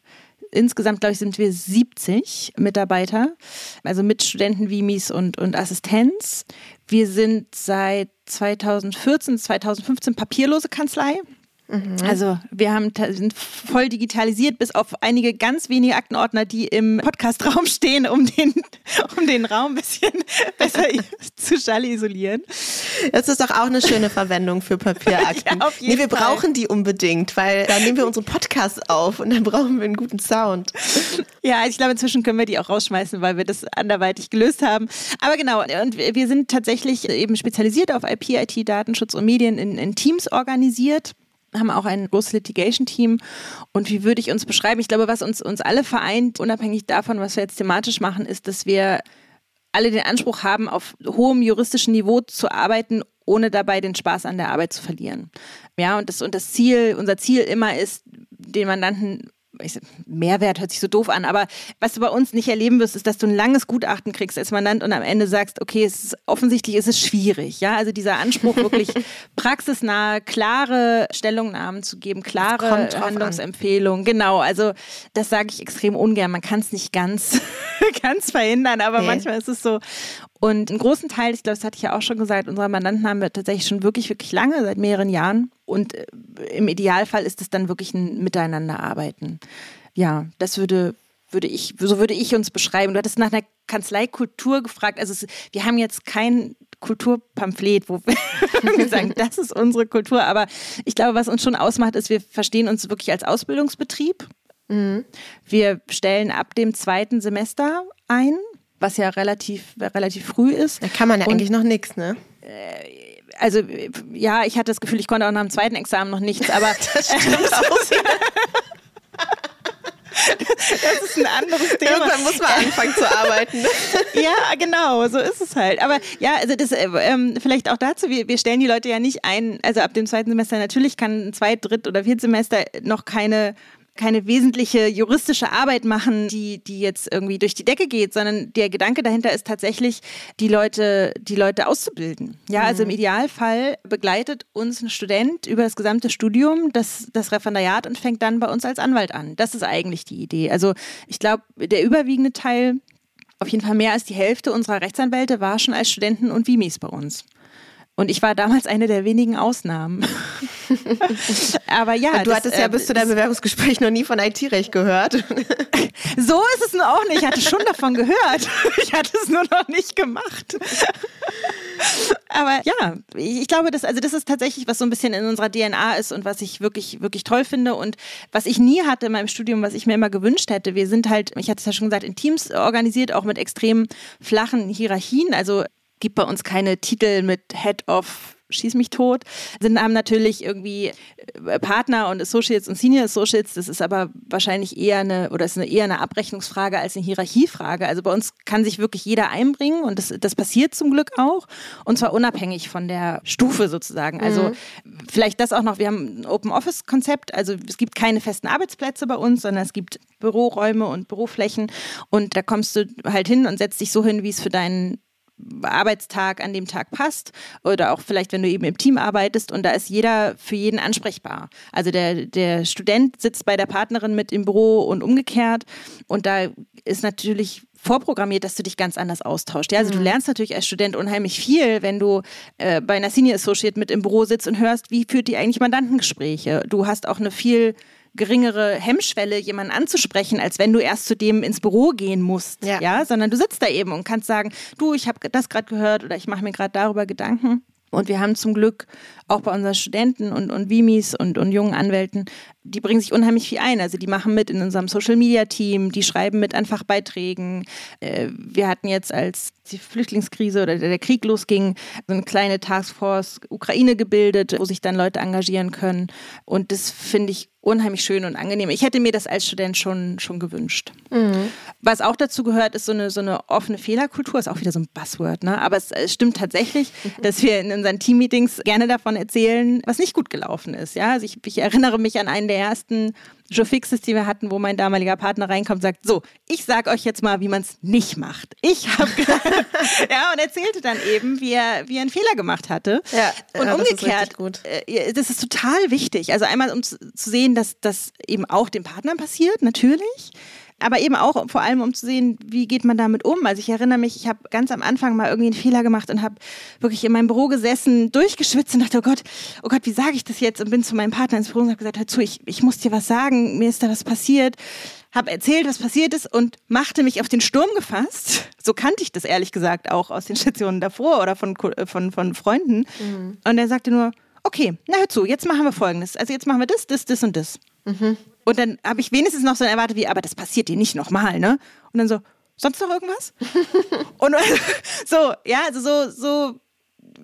insgesamt, glaube ich, sind wir 70 Mitarbeiter, also mit Studenten, Vimis und, und Assistenz. Wir sind seit 2014, 2015 papierlose Kanzlei. Mhm. Also wir haben sind voll digitalisiert, bis auf einige ganz wenige Aktenordner, die im Podcastraum stehen, um den, um den Raum ein bisschen besser zu schallisolieren. Das ist doch auch eine schöne Verwendung für Papierakten. ja, nee, wir Fall. brauchen die unbedingt, weil da nehmen wir unsere Podcasts auf und dann brauchen wir einen guten Sound. Ja, also ich glaube, inzwischen können wir die auch rausschmeißen, weil wir das anderweitig gelöst haben. Aber genau, und wir sind tatsächlich eben spezialisiert auf IP, IT, Datenschutz und Medien in, in Teams organisiert haben auch ein großes Litigation-Team. Und wie würde ich uns beschreiben? Ich glaube, was uns, uns alle vereint, unabhängig davon, was wir jetzt thematisch machen, ist, dass wir alle den Anspruch haben, auf hohem juristischen Niveau zu arbeiten, ohne dabei den Spaß an der Arbeit zu verlieren. Ja, und das, und das Ziel, unser Ziel immer ist, den Mandanten Mehrwert hört sich so doof an, aber was du bei uns nicht erleben wirst, ist, dass du ein langes Gutachten kriegst als Mandant und am Ende sagst, okay, es ist, offensichtlich ist es schwierig. Ja, also dieser Anspruch, wirklich praxisnahe, klare Stellungnahmen zu geben, klare Handlungsempfehlungen. Genau, also das sage ich extrem ungern. Man kann es nicht ganz, ganz verhindern, aber nee. manchmal ist es so. Und einen großen Teil, ich glaube, das hatte ich ja auch schon gesagt, unserer Mandanten haben wir tatsächlich schon wirklich, wirklich lange, seit mehreren Jahren. Und äh, im Idealfall ist es dann wirklich ein Miteinanderarbeiten. Ja, das würde, würde ich, so würde ich uns beschreiben. Du hattest nach einer Kanzleikultur gefragt. Also es, wir haben jetzt kein Kulturpamphlet, wo wir sagen, das ist unsere Kultur. Aber ich glaube, was uns schon ausmacht, ist, wir verstehen uns wirklich als Ausbildungsbetrieb. Mhm. Wir stellen ab dem zweiten Semester ein was ja relativ, relativ früh ist. Da kann man ja und, eigentlich noch nichts, ne? Äh, also ja, ich hatte das Gefühl, ich konnte auch nach dem zweiten Examen noch nichts, aber das stimmt auch. Das ist ein anderes Thema. Irgendwann muss man anfangen zu arbeiten. ja, genau, so ist es halt. Aber ja, also das äh, ähm, vielleicht auch dazu, wir, wir stellen die Leute ja nicht ein, also ab dem zweiten Semester natürlich kann ein zweit, dritt oder viert Semester noch keine keine wesentliche juristische Arbeit machen, die, die jetzt irgendwie durch die Decke geht, sondern der Gedanke dahinter ist tatsächlich, die Leute, die Leute auszubilden. Ja, also im mhm. Idealfall begleitet uns ein Student über das gesamte Studium, das, das Referendariat und fängt dann bei uns als Anwalt an. Das ist eigentlich die Idee. Also ich glaube, der überwiegende Teil, auf jeden Fall mehr als die Hälfte unserer Rechtsanwälte war schon als Studenten und Vimis bei uns. Und ich war damals eine der wenigen Ausnahmen. Aber ja. Du das, hattest ja äh, bis zu deinem Bewerbungsgespräch noch nie von IT-Recht gehört. so ist es nun auch nicht. Ich hatte schon davon gehört. Ich hatte es nur noch nicht gemacht. Aber ja, ich glaube, das, also das ist tatsächlich, was so ein bisschen in unserer DNA ist und was ich wirklich, wirklich toll finde und was ich nie hatte in meinem Studium, was ich mir immer gewünscht hätte. Wir sind halt, ich hatte es ja schon gesagt, in Teams organisiert, auch mit extrem flachen Hierarchien. Also gibt bei uns keine Titel mit Head of schieß mich tot, sind haben natürlich irgendwie äh, Partner und Associates und Senior Associates. Das ist aber wahrscheinlich eher eine oder ist eine, eher eine Abrechnungsfrage als eine Hierarchiefrage. Also bei uns kann sich wirklich jeder einbringen und das, das passiert zum Glück auch und zwar unabhängig von der Stufe sozusagen. Also mhm. vielleicht das auch noch. Wir haben ein Open Office Konzept. Also es gibt keine festen Arbeitsplätze bei uns, sondern es gibt Büroräume und Büroflächen und da kommst du halt hin und setzt dich so hin, wie es für deinen Arbeitstag an dem Tag passt oder auch vielleicht, wenn du eben im Team arbeitest und da ist jeder für jeden ansprechbar. Also der, der Student sitzt bei der Partnerin mit im Büro und umgekehrt und da ist natürlich vorprogrammiert, dass du dich ganz anders austauscht. Ja, also mhm. du lernst natürlich als Student unheimlich viel, wenn du äh, bei einer Senior Associate mit im Büro sitzt und hörst, wie führt die eigentlich Mandantengespräche. Du hast auch eine viel geringere Hemmschwelle, jemanden anzusprechen, als wenn du erst zu dem ins Büro gehen musst. Ja. ja? Sondern du sitzt da eben und kannst sagen, du, ich habe das gerade gehört oder ich mache mir gerade darüber Gedanken. Und wir haben zum Glück auch bei unseren Studenten und, und Vimis und, und jungen Anwälten, die bringen sich unheimlich viel ein. Also die machen mit in unserem Social Media Team, die schreiben mit an Fachbeiträgen. Äh, wir hatten jetzt, als die Flüchtlingskrise oder der Krieg losging, so eine kleine Taskforce Ukraine gebildet, wo sich dann Leute engagieren können. Und das finde ich unheimlich schön und angenehm. Ich hätte mir das als Student schon, schon gewünscht. Mhm. Was auch dazu gehört, ist so eine, so eine offene Fehlerkultur, ist auch wieder so ein Buzzword, ne? aber es, es stimmt tatsächlich, dass wir in unseren Teammeetings gerne davon erzählen, was nicht gut gelaufen ist. Ja? Also ich, ich erinnere mich an einen der ersten Joe Fixes, die wir hatten, wo mein damaliger Partner reinkommt und sagt, so, ich sag euch jetzt mal, wie man es nicht macht. Ich habe ja und erzählte dann eben, wie er, wie er einen Fehler gemacht hatte. Ja, und ja, umgekehrt, das ist, äh, das ist, total wichtig. Also einmal, um zu sehen, dass das eben auch dem Partner passiert, natürlich. Aber eben auch vor allem, um zu sehen, wie geht man damit um. Also ich erinnere mich, ich habe ganz am Anfang mal irgendwie einen Fehler gemacht und habe wirklich in meinem Büro gesessen, durchgeschwitzt und dachte, oh Gott, oh Gott, wie sage ich das jetzt? Und bin zu meinem Partner ins Büro und habe gesagt, hör zu, ich, ich muss dir was sagen, mir ist da was passiert. Habe erzählt, was passiert ist und machte mich auf den Sturm gefasst. So kannte ich das ehrlich gesagt auch aus den Stationen davor oder von, von, von Freunden. Mhm. Und er sagte nur, okay, na hör zu, jetzt machen wir folgendes. Also jetzt machen wir das, das, das und das. Mhm. Und dann habe ich wenigstens noch so erwartet wie, aber das passiert dir nicht nochmal, ne? Und dann so, sonst noch irgendwas? und so, ja, also so, so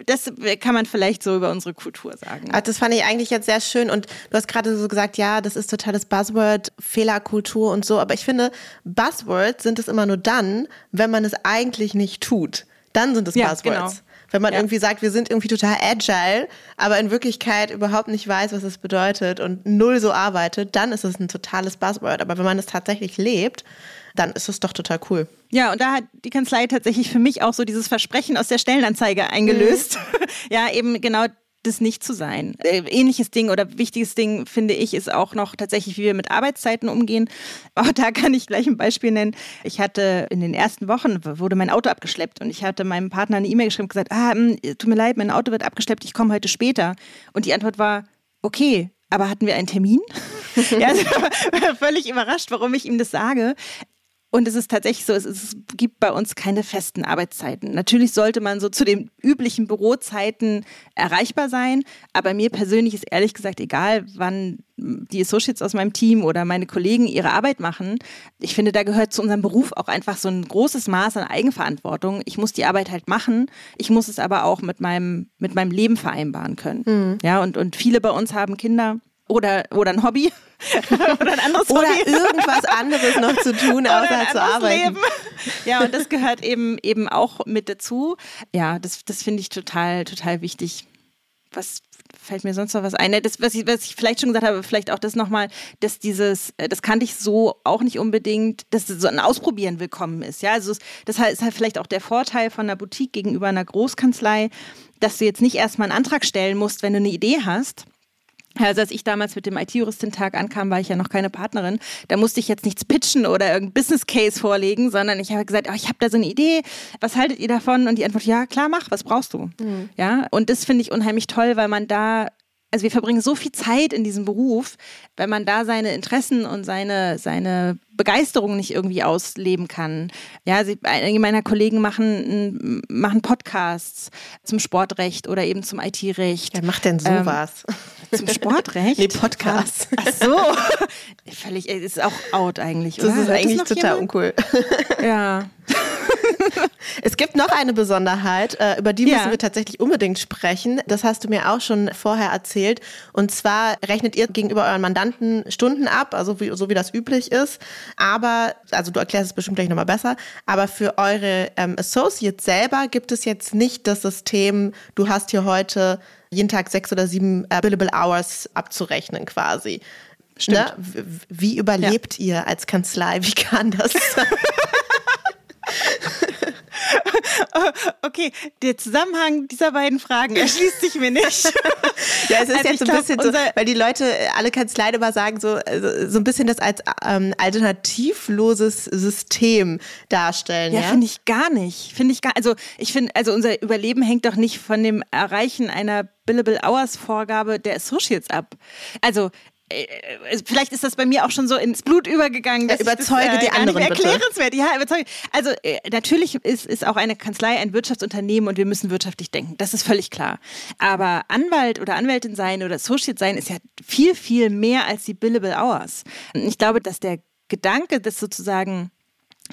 das kann man vielleicht so über unsere Kultur sagen. Ach, das fand ich eigentlich jetzt sehr schön. Und du hast gerade so gesagt, ja, das ist totales Buzzword, Fehlerkultur und so. Aber ich finde, Buzzwords sind es immer nur dann, wenn man es eigentlich nicht tut. Dann sind es ja, Buzzwords. Genau. Wenn man ja. irgendwie sagt, wir sind irgendwie total agile, aber in Wirklichkeit überhaupt nicht weiß, was es bedeutet und null so arbeitet, dann ist es ein totales Buzzword. Aber wenn man es tatsächlich lebt, dann ist es doch total cool. Ja, und da hat die Kanzlei tatsächlich für mich auch so dieses Versprechen aus der Stellenanzeige eingelöst. Mhm. ja, eben genau das nicht zu sein. Äh, ähnliches Ding oder wichtiges Ding, finde ich, ist auch noch tatsächlich, wie wir mit Arbeitszeiten umgehen. Auch da kann ich gleich ein Beispiel nennen. Ich hatte in den ersten Wochen, wurde mein Auto abgeschleppt und ich hatte meinem Partner eine E-Mail geschrieben und gesagt, ah, hm, tut mir leid, mein Auto wird abgeschleppt, ich komme heute später. Und die Antwort war, okay, aber hatten wir einen Termin? ja, also, völlig überrascht, warum ich ihm das sage. Und es ist tatsächlich so, es, es, gibt bei uns keine festen Arbeitszeiten. Natürlich sollte man so zu den üblichen Bürozeiten erreichbar sein, aber mir persönlich ist ehrlich gesagt egal, wann die Associates aus meinem Team oder meine Kollegen ihre Arbeit machen. Ich finde, da gehört zu unserem Beruf auch einfach so ein großes Maß an Eigenverantwortung. Ich muss die Arbeit halt machen, ich muss es aber auch mit meinem, mit meinem Leben vereinbaren können. Mhm. Ja, und, und viele bei uns haben Kinder oder, oder ein Hobby oder ein anderes Hobby. Oder irgendwas anderes noch zu tun, außer zu arbeiten. Leben. Ja, und das gehört eben, eben auch mit dazu. Ja, das, das finde ich total, total wichtig. Was fällt mir sonst noch was ein? Das, was ich, was ich vielleicht schon gesagt habe, vielleicht auch das nochmal, dass dieses, äh, das kannte ich so auch nicht unbedingt, dass so ein Ausprobieren willkommen ist. Ja, also das ist halt vielleicht auch der Vorteil von einer Boutique gegenüber einer Großkanzlei, dass du jetzt nicht erstmal einen Antrag stellen musst, wenn du eine Idee hast, also als ich damals mit dem IT-Juristin-Tag ankam, war ich ja noch keine Partnerin. Da musste ich jetzt nichts pitchen oder irgendein Business Case vorlegen, sondern ich habe gesagt, oh, ich habe da so eine Idee. Was haltet ihr davon? Und die Antwort, ja, klar, mach. Was brauchst du? Mhm. Ja. Und das finde ich unheimlich toll, weil man da also wir verbringen so viel Zeit in diesem Beruf, wenn man da seine Interessen und seine, seine Begeisterung nicht irgendwie ausleben kann. Ja, sie, einige meiner Kollegen machen, machen Podcasts zum Sportrecht oder eben zum IT-Recht. Wer macht denn sowas? Ähm, zum Sportrecht? nee, Podcasts. Ach so. Völlig, ist auch out eigentlich, oder? Das ist eigentlich total jemand? uncool. Ja. es gibt noch eine Besonderheit, äh, über die müssen ja. wir tatsächlich unbedingt sprechen. Das hast du mir auch schon vorher erzählt. Und zwar rechnet ihr gegenüber euren Mandanten Stunden ab, also wie, so wie das üblich ist. Aber, also du erklärst es bestimmt gleich nochmal besser, aber für eure ähm, Associates selber gibt es jetzt nicht das System, du hast hier heute jeden Tag sechs oder sieben äh, Billable Hours abzurechnen quasi. Stimmt. Ne? Wie überlebt ja. ihr als Kanzlei? Wie kann das sein? okay, der Zusammenhang dieser beiden Fragen erschließt sich mir nicht. ja, es ist also jetzt so ein glaub, bisschen so, weil die Leute, alle Kanzleien immer sagen, so, also, so ein bisschen das als ähm, alternativloses System darstellen. Ja, ja? finde ich gar nicht. Finde ich gar, also ich finde, also unser Überleben hängt doch nicht von dem Erreichen einer Billable Hours Vorgabe der Associates ab. Also vielleicht ist das bei mir auch schon so ins Blut übergegangen. Dass ja, überzeuge das, äh, die anderen bitte. Erklärenswert. Ja, überzeuge. Also äh, natürlich ist, ist auch eine Kanzlei ein Wirtschaftsunternehmen und wir müssen wirtschaftlich denken. Das ist völlig klar. Aber Anwalt oder Anwältin sein oder Associate sein ist ja viel, viel mehr als die Billable Hours. Ich glaube, dass der Gedanke, das sozusagen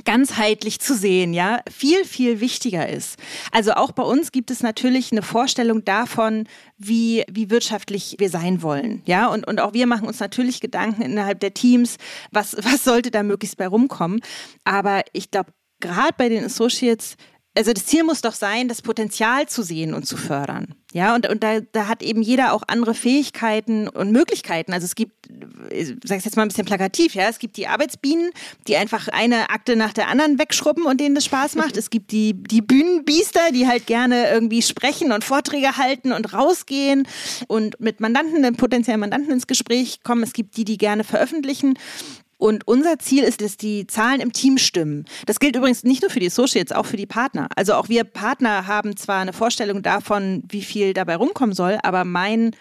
ganzheitlich zu sehen, ja, viel, viel wichtiger ist. Also auch bei uns gibt es natürlich eine Vorstellung davon, wie, wie wirtschaftlich wir sein wollen, ja, und, und auch wir machen uns natürlich Gedanken innerhalb der Teams, was, was sollte da möglichst bei rumkommen. Aber ich glaube, gerade bei den Associates also das Ziel muss doch sein, das Potenzial zu sehen und zu fördern. Ja, und, und da, da hat eben jeder auch andere Fähigkeiten und Möglichkeiten. Also es gibt, ich sage es jetzt mal ein bisschen plakativ, ja, es gibt die Arbeitsbienen, die einfach eine Akte nach der anderen wegschrubben und denen das Spaß macht. es gibt die, die Bühnenbiester, die halt gerne irgendwie sprechen und Vorträge halten und rausgehen und mit Mandanten, potenziellen Mandanten ins Gespräch kommen. Es gibt die, die gerne veröffentlichen. Und unser Ziel ist, dass die Zahlen im Team stimmen. Das gilt übrigens nicht nur für die Associates, auch für die Partner. Also auch wir Partner haben zwar eine Vorstellung davon, wie viel dabei rumkommen soll, aber mein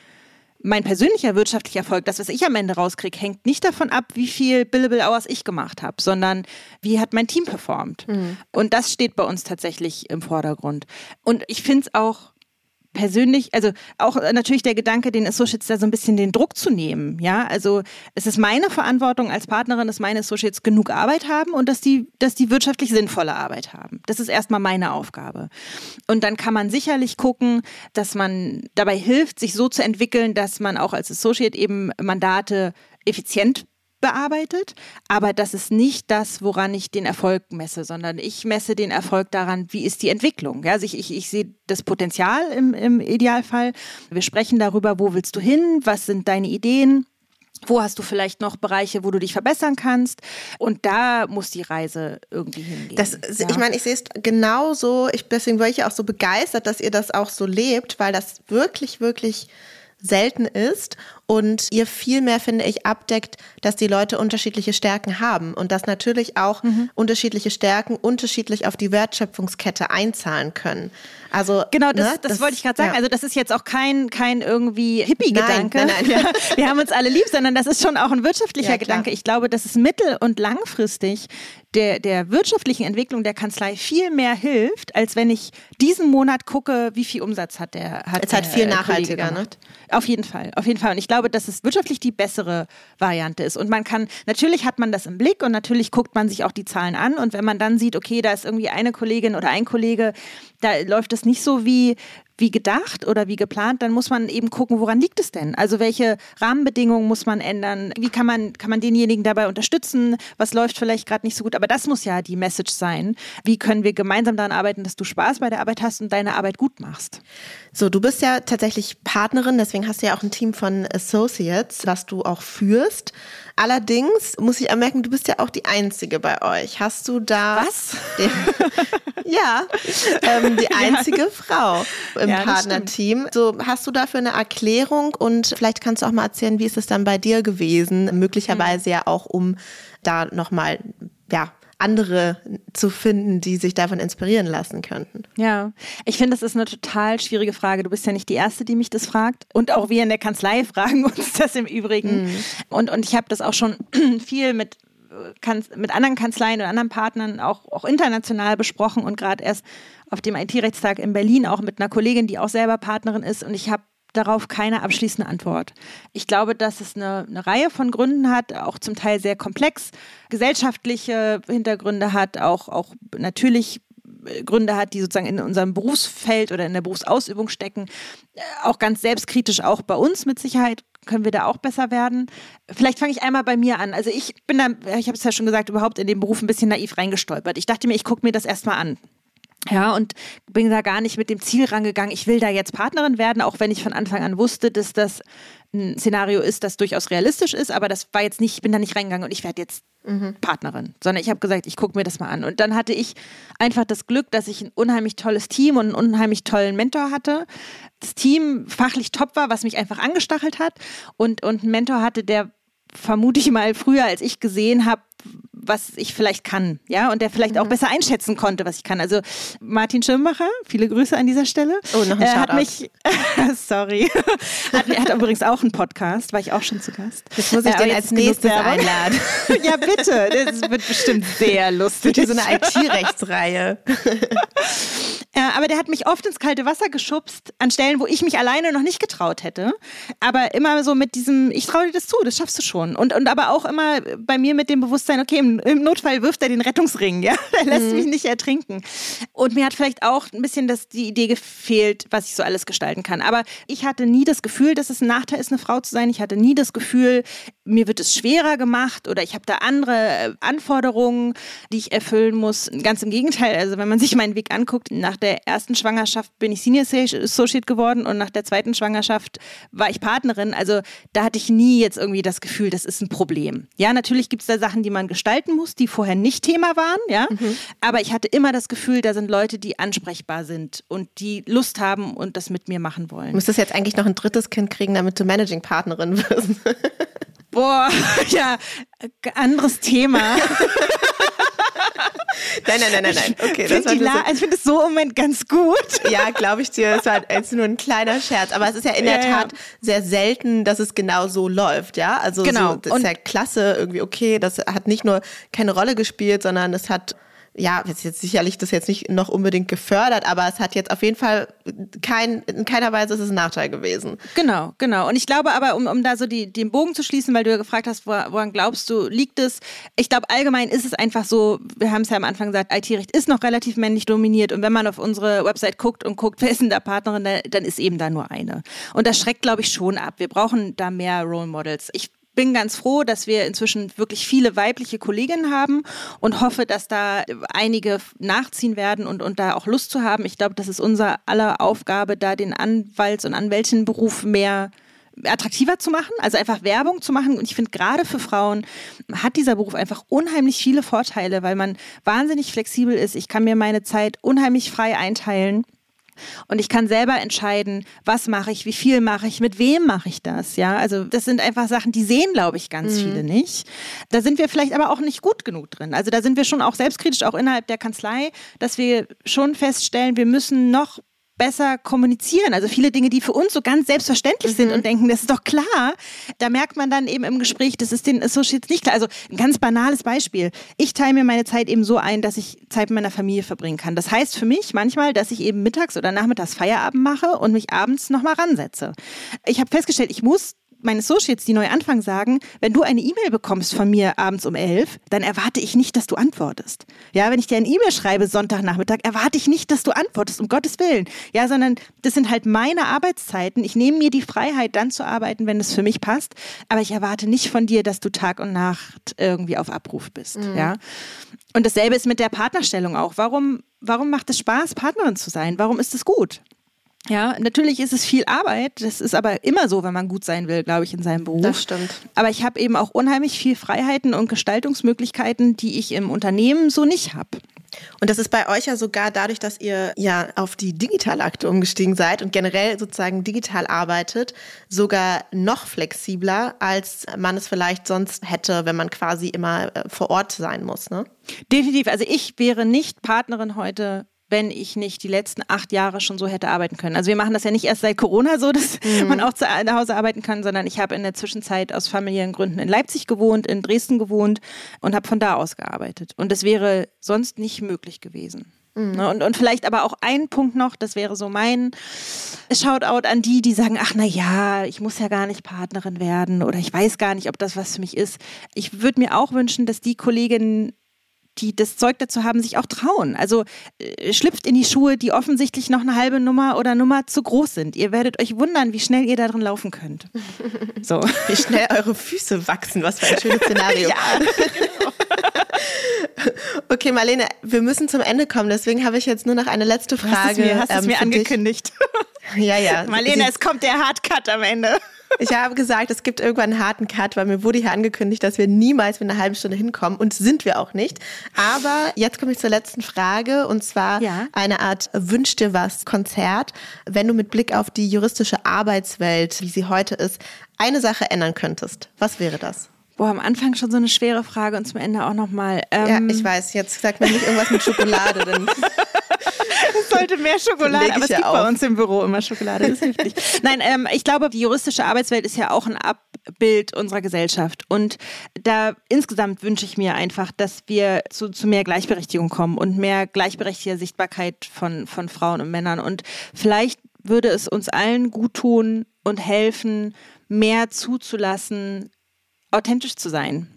mein persönlicher wirtschaftlicher Erfolg, das, was ich am Ende rauskriege, hängt nicht davon ab, wie viel Billable Hours ich gemacht habe, sondern wie hat mein Team performt. Mhm. Und das steht bei uns tatsächlich im Vordergrund. Und ich finde es auch persönlich, also auch natürlich der Gedanke, den Associates da so ein bisschen den Druck zu nehmen. Ja, also es ist meine Verantwortung als Partnerin, dass meine Associates genug Arbeit haben und dass die, dass die wirtschaftlich sinnvolle Arbeit haben. Das ist erstmal meine Aufgabe. Und dann kann man sicherlich gucken, dass man dabei hilft, sich so zu entwickeln, dass man auch als Associate eben Mandate effizient bearbeitet, aber das ist nicht das, woran ich den Erfolg messe, sondern ich messe den Erfolg daran, wie ist die Entwicklung. Ja, also ich, ich, ich sehe das Potenzial im, im Idealfall. Wir sprechen darüber, wo willst du hin, was sind deine Ideen. Wo hast du vielleicht noch Bereiche, wo du dich verbessern kannst? Und da muss die Reise irgendwie hingehen. Das, ja. Ich meine, ich sehe es genauso. Ich, deswegen war ich auch so begeistert, dass ihr das auch so lebt, weil das wirklich, wirklich selten ist und ihr viel mehr, finde ich, abdeckt, dass die Leute unterschiedliche Stärken haben und dass natürlich auch mhm. unterschiedliche Stärken unterschiedlich auf die Wertschöpfungskette einzahlen können. Also genau, das, ne, das, das wollte ich gerade sagen. Ja. Also das ist jetzt auch kein kein irgendwie Hippie-Gedanke. Nein, nein, nein. Ja, wir haben uns alle lieb, sondern das ist schon auch ein wirtschaftlicher ja, Gedanke. Ich glaube, dass es mittel- und langfristig der, der wirtschaftlichen Entwicklung der Kanzlei viel mehr hilft, als wenn ich diesen Monat gucke, wie viel Umsatz hat der hat Es hat viel nachhaltiger, ne? Auf jeden Fall, auf jeden Fall. Und ich glaube, dass es wirtschaftlich die bessere Variante ist. Und man kann, natürlich hat man das im Blick und natürlich guckt man sich auch die Zahlen an. Und wenn man dann sieht, okay, da ist irgendwie eine Kollegin oder ein Kollege, da läuft es nicht so wie, wie gedacht oder wie geplant, dann muss man eben gucken, woran liegt es denn? Also welche Rahmenbedingungen muss man ändern? Wie kann man, kann man denjenigen dabei unterstützen? Was läuft vielleicht gerade nicht so gut? Aber das muss ja die Message sein. Wie können wir gemeinsam daran arbeiten, dass du Spaß bei der Arbeit hast und deine Arbeit gut machst? So, du bist ja tatsächlich Partnerin, deswegen hast du ja auch ein Team von Associates, was du auch führst. Allerdings muss ich anmerken, du bist ja auch die Einzige bei euch. Hast du da. Was? Den, ja, ähm, die einzige ja. Frau im ja, Partnerteam. So, hast du dafür eine Erklärung und vielleicht kannst du auch mal erzählen, wie ist es dann bei dir gewesen? Möglicherweise mhm. ja auch, um da nochmal, ja, andere zu finden, die sich davon inspirieren lassen könnten? Ja, ich finde, das ist eine total schwierige Frage. Du bist ja nicht die Erste, die mich das fragt. Und auch wir in der Kanzlei fragen uns das im Übrigen. Mhm. Und, und ich habe das auch schon viel mit mit anderen Kanzleien und anderen Partnern auch, auch international besprochen und gerade erst auf dem IT-Rechtstag in Berlin auch mit einer Kollegin, die auch selber Partnerin ist. Und ich habe darauf keine abschließende Antwort. Ich glaube, dass es eine, eine, Reihe von Gründen hat, auch zum Teil sehr komplex, gesellschaftliche Hintergründe hat, auch, auch natürlich äh, Gründe hat, die sozusagen in unserem Berufsfeld oder in der Berufsausübung stecken. Äh, auch ganz selbstkritisch, auch bei uns mit Sicherheit können wir da auch besser werden. Vielleicht fange ich einmal bei mir an. Also ich bin da, ich habe es ja schon gesagt, überhaupt in den Beruf ein bisschen naiv reingestolpert. Ich dachte mir, ich gucke mir das erstmal an. Ja, und bin da gar nicht mit dem Ziel rangegangen, ich will da jetzt Partnerin werden, auch wenn ich von Anfang an wusste, dass das ein Szenario ist, das durchaus realistisch ist, aber das war jetzt nicht, ich bin da nicht reingegangen und ich werde jetzt mhm. Partnerin, sondern ich habe gesagt, ich gucke mir das mal an. Und dann hatte ich einfach das Glück, dass ich ein unheimlich tolles Team und einen unheimlich tollen Mentor hatte. Das Team fachlich top war, was mich einfach angestachelt hat und, und einen Mentor hatte, der vermute ich mal früher, als ich gesehen habe, was ich vielleicht kann, ja, und der vielleicht mhm. auch besser einschätzen konnte, was ich kann. Also Martin Schirmbacher, viele Grüße an dieser Stelle. Oh, noch ein äh, hat mich, sorry, hat, hat übrigens auch einen Podcast, war ich auch schon zu Gast. Jetzt muss ich äh, den als nächstes einladen. ja, bitte, das wird bestimmt sehr lustig. So eine IT-Rechtsreihe. Ja, aber der hat mich oft ins kalte Wasser geschubst, an Stellen, wo ich mich alleine noch nicht getraut hätte. Aber immer so mit diesem, ich traue dir das zu, das schaffst du schon. Und, und aber auch immer bei mir mit dem Bewusstsein, okay, im, im Notfall wirft er den Rettungsring, ja. Er lässt mhm. mich nicht ertrinken. Und mir hat vielleicht auch ein bisschen das, die Idee gefehlt, was ich so alles gestalten kann. Aber ich hatte nie das Gefühl, dass es ein Nachteil ist, eine Frau zu sein. Ich hatte nie das Gefühl, mir wird es schwerer gemacht oder ich habe da andere äh, Anforderungen, die ich erfüllen muss. Ganz im Gegenteil. Also wenn man sich meinen Weg anguckt, nach der ersten Schwangerschaft bin ich Senior Associate geworden und nach der zweiten Schwangerschaft war ich Partnerin. Also da hatte ich nie jetzt irgendwie das Gefühl, das ist ein Problem. Ja, natürlich gibt es da Sachen, die man gestalten muss, die vorher nicht Thema waren. Ja, mhm. aber ich hatte immer das Gefühl, da sind Leute, die ansprechbar sind und die Lust haben und das mit mir machen wollen. Du müsstest jetzt eigentlich noch ein drittes Kind kriegen, damit du Managing Partnerin wirst. Boah, ja, anderes Thema. Nein, nein, nein, nein, nein. Okay, das war La ich finde es so im Moment ganz gut. Ja, glaube ich dir. Es war jetzt nur ein kleiner Scherz. Aber es ist ja in der ja, Tat ja. sehr selten, dass es genau so läuft, ja? Also genau. So, das ist ja klasse, irgendwie okay. Das hat nicht nur keine Rolle gespielt, sondern es hat ja, jetzt, jetzt sicherlich das jetzt nicht noch unbedingt gefördert, aber es hat jetzt auf jeden Fall kein, in keiner Weise ist es ein Nachteil gewesen. Genau, genau. Und ich glaube aber, um, um da so die, den Bogen zu schließen, weil du ja gefragt hast, woran glaubst du, liegt es? Ich glaube, allgemein ist es einfach so, wir haben es ja am Anfang gesagt, IT-Recht ist noch relativ männlich dominiert und wenn man auf unsere Website guckt und guckt, wer ist denn da Partnerin, dann ist eben da nur eine. Und das schreckt, glaube ich, schon ab. Wir brauchen da mehr Role Models. Ich bin ganz froh, dass wir inzwischen wirklich viele weibliche Kolleginnen haben und hoffe, dass da einige nachziehen werden und, und da auch Lust zu haben. Ich glaube, das ist unser aller Aufgabe, da den Anwalts- und Anwältinnenberuf mehr attraktiver zu machen, also einfach Werbung zu machen. Und ich finde, gerade für Frauen hat dieser Beruf einfach unheimlich viele Vorteile, weil man wahnsinnig flexibel ist. Ich kann mir meine Zeit unheimlich frei einteilen. Und ich kann selber entscheiden, was mache ich, wie viel mache ich, mit wem mache ich das. Ja, also das sind einfach Sachen, die sehen, glaube ich, ganz mhm. viele nicht. Da sind wir vielleicht aber auch nicht gut genug drin. Also da sind wir schon auch selbstkritisch, auch innerhalb der Kanzlei, dass wir schon feststellen, wir müssen noch besser kommunizieren. Also viele Dinge, die für uns so ganz selbstverständlich mhm. sind und denken, das ist doch klar. Da merkt man dann eben im Gespräch, das ist den Associates nicht klar. Also ein ganz banales Beispiel. Ich teile mir meine Zeit eben so ein, dass ich Zeit mit meiner Familie verbringen kann. Das heißt für mich manchmal, dass ich eben mittags oder nachmittags Feierabend mache und mich abends nochmal ransetze. Ich habe festgestellt, ich muss meine Associates, die neu anfangen, sagen, wenn du eine E-Mail bekommst von mir abends um elf, dann erwarte ich nicht, dass du antwortest. Ja, wenn ich dir eine E-Mail schreibe Sonntagnachmittag, erwarte ich nicht, dass du antwortest, um Gottes Willen. Ja, sondern das sind halt meine Arbeitszeiten. Ich nehme mir die Freiheit, dann zu arbeiten, wenn es für mich passt. Aber ich erwarte nicht von dir, dass du Tag und Nacht irgendwie auf Abruf bist. Mhm. Ja. Und dasselbe ist mit der Partnerstellung auch. Warum, warum macht es Spaß, Partnerin zu sein? Warum ist es gut? Ja, natürlich ist es viel Arbeit. Das ist aber immer so, wenn man gut sein will, glaube ich, in seinem Beruf. Das stimmt. Aber ich habe eben auch unheimlich viel Freiheiten und Gestaltungsmöglichkeiten, die ich im Unternehmen so nicht habe. Und das ist bei euch ja sogar dadurch, dass ihr ja auf die digitale Akte umgestiegen seid und generell sozusagen digital arbeitet, sogar noch flexibler, als man es vielleicht sonst hätte, wenn man quasi immer äh, vor Ort sein muss. Ne? Definitiv. Also ich wäre nicht Partnerin heute wenn ich nicht die letzten acht Jahre schon so hätte arbeiten können. Also wir machen das ja nicht erst seit Corona so, dass mhm. man auch zu Hause arbeiten kann, sondern ich habe in der Zwischenzeit aus familiären Gründen in Leipzig gewohnt, in Dresden gewohnt und habe von da aus gearbeitet. Und das wäre sonst nicht möglich gewesen. Mhm. Ne, und, und vielleicht aber auch ein Punkt noch, das wäre so mein Shoutout an die, die sagen, ach na ja, ich muss ja gar nicht Partnerin werden oder ich weiß gar nicht, ob das was für mich ist. Ich würde mir auch wünschen, dass die Kolleginnen die das Zeug dazu haben, sich auch trauen. Also äh, schlüpft in die Schuhe, die offensichtlich noch eine halbe Nummer oder Nummer zu groß sind. Ihr werdet euch wundern, wie schnell ihr darin laufen könnt. So. Wie schnell eure Füße wachsen, was für ein schönes Szenario. ja. okay, Marlene, wir müssen zum Ende kommen, deswegen habe ich jetzt nur noch eine letzte Frage. Hast du es mir, hast ähm, mir angekündigt. ja, ja. Marlene, Sie es kommt der Hardcut am Ende. Ich habe gesagt, es gibt irgendwann einen harten Cut, weil mir wurde hier angekündigt, dass wir niemals mit einer halben Stunde hinkommen und sind wir auch nicht. Aber jetzt komme ich zur letzten Frage und zwar ja. eine Art Wünsch dir was Konzert. Wenn du mit Blick auf die juristische Arbeitswelt, wie sie heute ist, eine Sache ändern könntest, was wäre das? Boah, am Anfang schon so eine schwere Frage und zum Ende auch nochmal. Ähm ja, ich weiß, jetzt sagt man nicht irgendwas mit Schokolade. Denn es sollte mehr Schokolade, aber es gibt auf. bei uns im Büro immer Schokolade, das hilft nicht. Nein, ähm, ich glaube, die juristische Arbeitswelt ist ja auch ein Abbild unserer Gesellschaft. Und da insgesamt wünsche ich mir einfach, dass wir zu, zu mehr Gleichberechtigung kommen und mehr gleichberechtigte Sichtbarkeit von, von Frauen und Männern. Und vielleicht würde es uns allen gut tun und helfen, mehr zuzulassen, authentisch zu sein.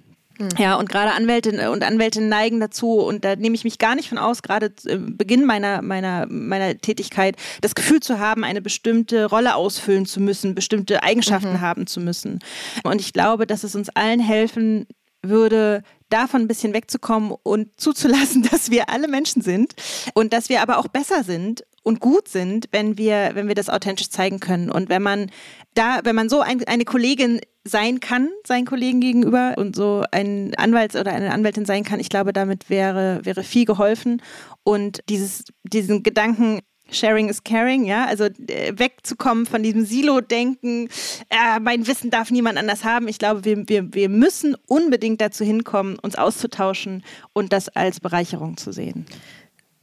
Ja, und gerade Anwältinnen und Anwältinnen neigen dazu, und da nehme ich mich gar nicht von aus, gerade zu Beginn meiner, meiner, meiner Tätigkeit, das Gefühl zu haben, eine bestimmte Rolle ausfüllen zu müssen, bestimmte Eigenschaften mhm. haben zu müssen. Und ich glaube, dass es uns allen helfen würde, davon ein bisschen wegzukommen und zuzulassen, dass wir alle Menschen sind und dass wir aber auch besser sind und gut sind, wenn wir, wenn wir das authentisch zeigen können. Und wenn man da, wenn man so ein, eine Kollegin sein kann, seinen Kollegen gegenüber und so ein Anwalt oder eine Anwältin sein kann, ich glaube, damit wäre, wäre viel geholfen. Und dieses, diesen Gedanken, Sharing is caring, ja, also äh, wegzukommen von diesem Silo-Denken, äh, mein Wissen darf niemand anders haben. Ich glaube, wir, wir, wir müssen unbedingt dazu hinkommen, uns auszutauschen und das als Bereicherung zu sehen.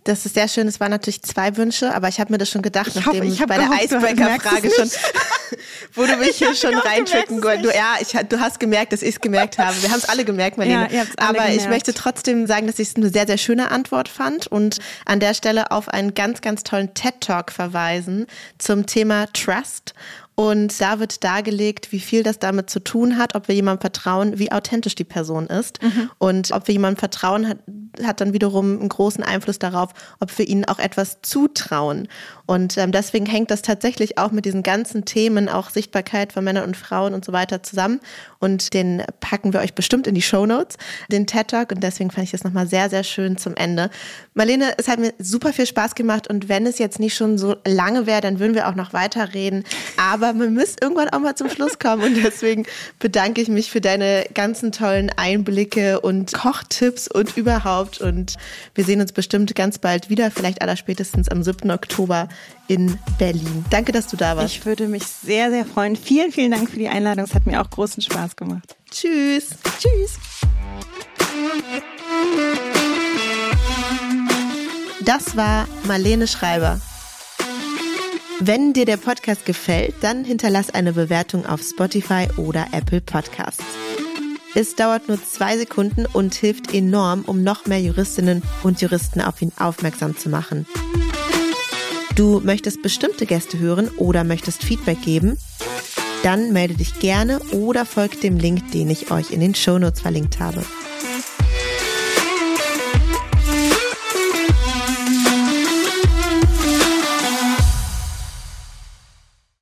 Das ist sehr schön. Es waren natürlich zwei Wünsche, aber ich habe mir das schon gedacht, Ich nachdem hoffe, ich bei der gehofft, Icebreaker-Frage schon, wo du mich hier hab schon reintricken wolltest. Du, ja, ich, du hast gemerkt, dass ich es gemerkt habe. Wir haben es alle gemerkt, Marlene. Ja, alle aber ich gemerkt. möchte trotzdem sagen, dass ich es eine sehr, sehr schöne Antwort fand und an der Stelle auf einen ganz, ganz tollen TED-Talk verweisen zum Thema Trust. Und da wird dargelegt, wie viel das damit zu tun hat, ob wir jemandem vertrauen, wie authentisch die Person ist. Mhm. Und ob wir jemandem vertrauen, hat, dann wiederum einen großen Einfluss darauf, ob wir ihnen auch etwas zutrauen. Und ähm, deswegen hängt das tatsächlich auch mit diesen ganzen Themen, auch Sichtbarkeit von Männern und Frauen und so weiter zusammen. Und den packen wir euch bestimmt in die Show Notes, den TED Talk. Und deswegen fand ich das nochmal sehr, sehr schön zum Ende. Marlene, es hat mir super viel Spaß gemacht. Und wenn es jetzt nicht schon so lange wäre, dann würden wir auch noch weiterreden. Aber man müsste irgendwann auch mal zum Schluss kommen. Und deswegen bedanke ich mich für deine ganzen tollen Einblicke und Kochtipps und überhaupt. Und wir sehen uns bestimmt ganz bald wieder, vielleicht allerspätestens am 7. Oktober in Berlin. Danke, dass du da warst. Ich würde mich sehr, sehr freuen. Vielen, vielen Dank für die Einladung. Es hat mir auch großen Spaß gemacht. Tschüss. Tschüss. Das war Marlene Schreiber. Wenn dir der Podcast gefällt, dann hinterlass eine Bewertung auf Spotify oder Apple Podcasts. Es dauert nur zwei Sekunden und hilft enorm, um noch mehr Juristinnen und Juristen auf ihn aufmerksam zu machen. Du möchtest bestimmte Gäste hören oder möchtest Feedback geben? Dann melde dich gerne oder folgt dem Link, den ich euch in den Shownotes verlinkt habe.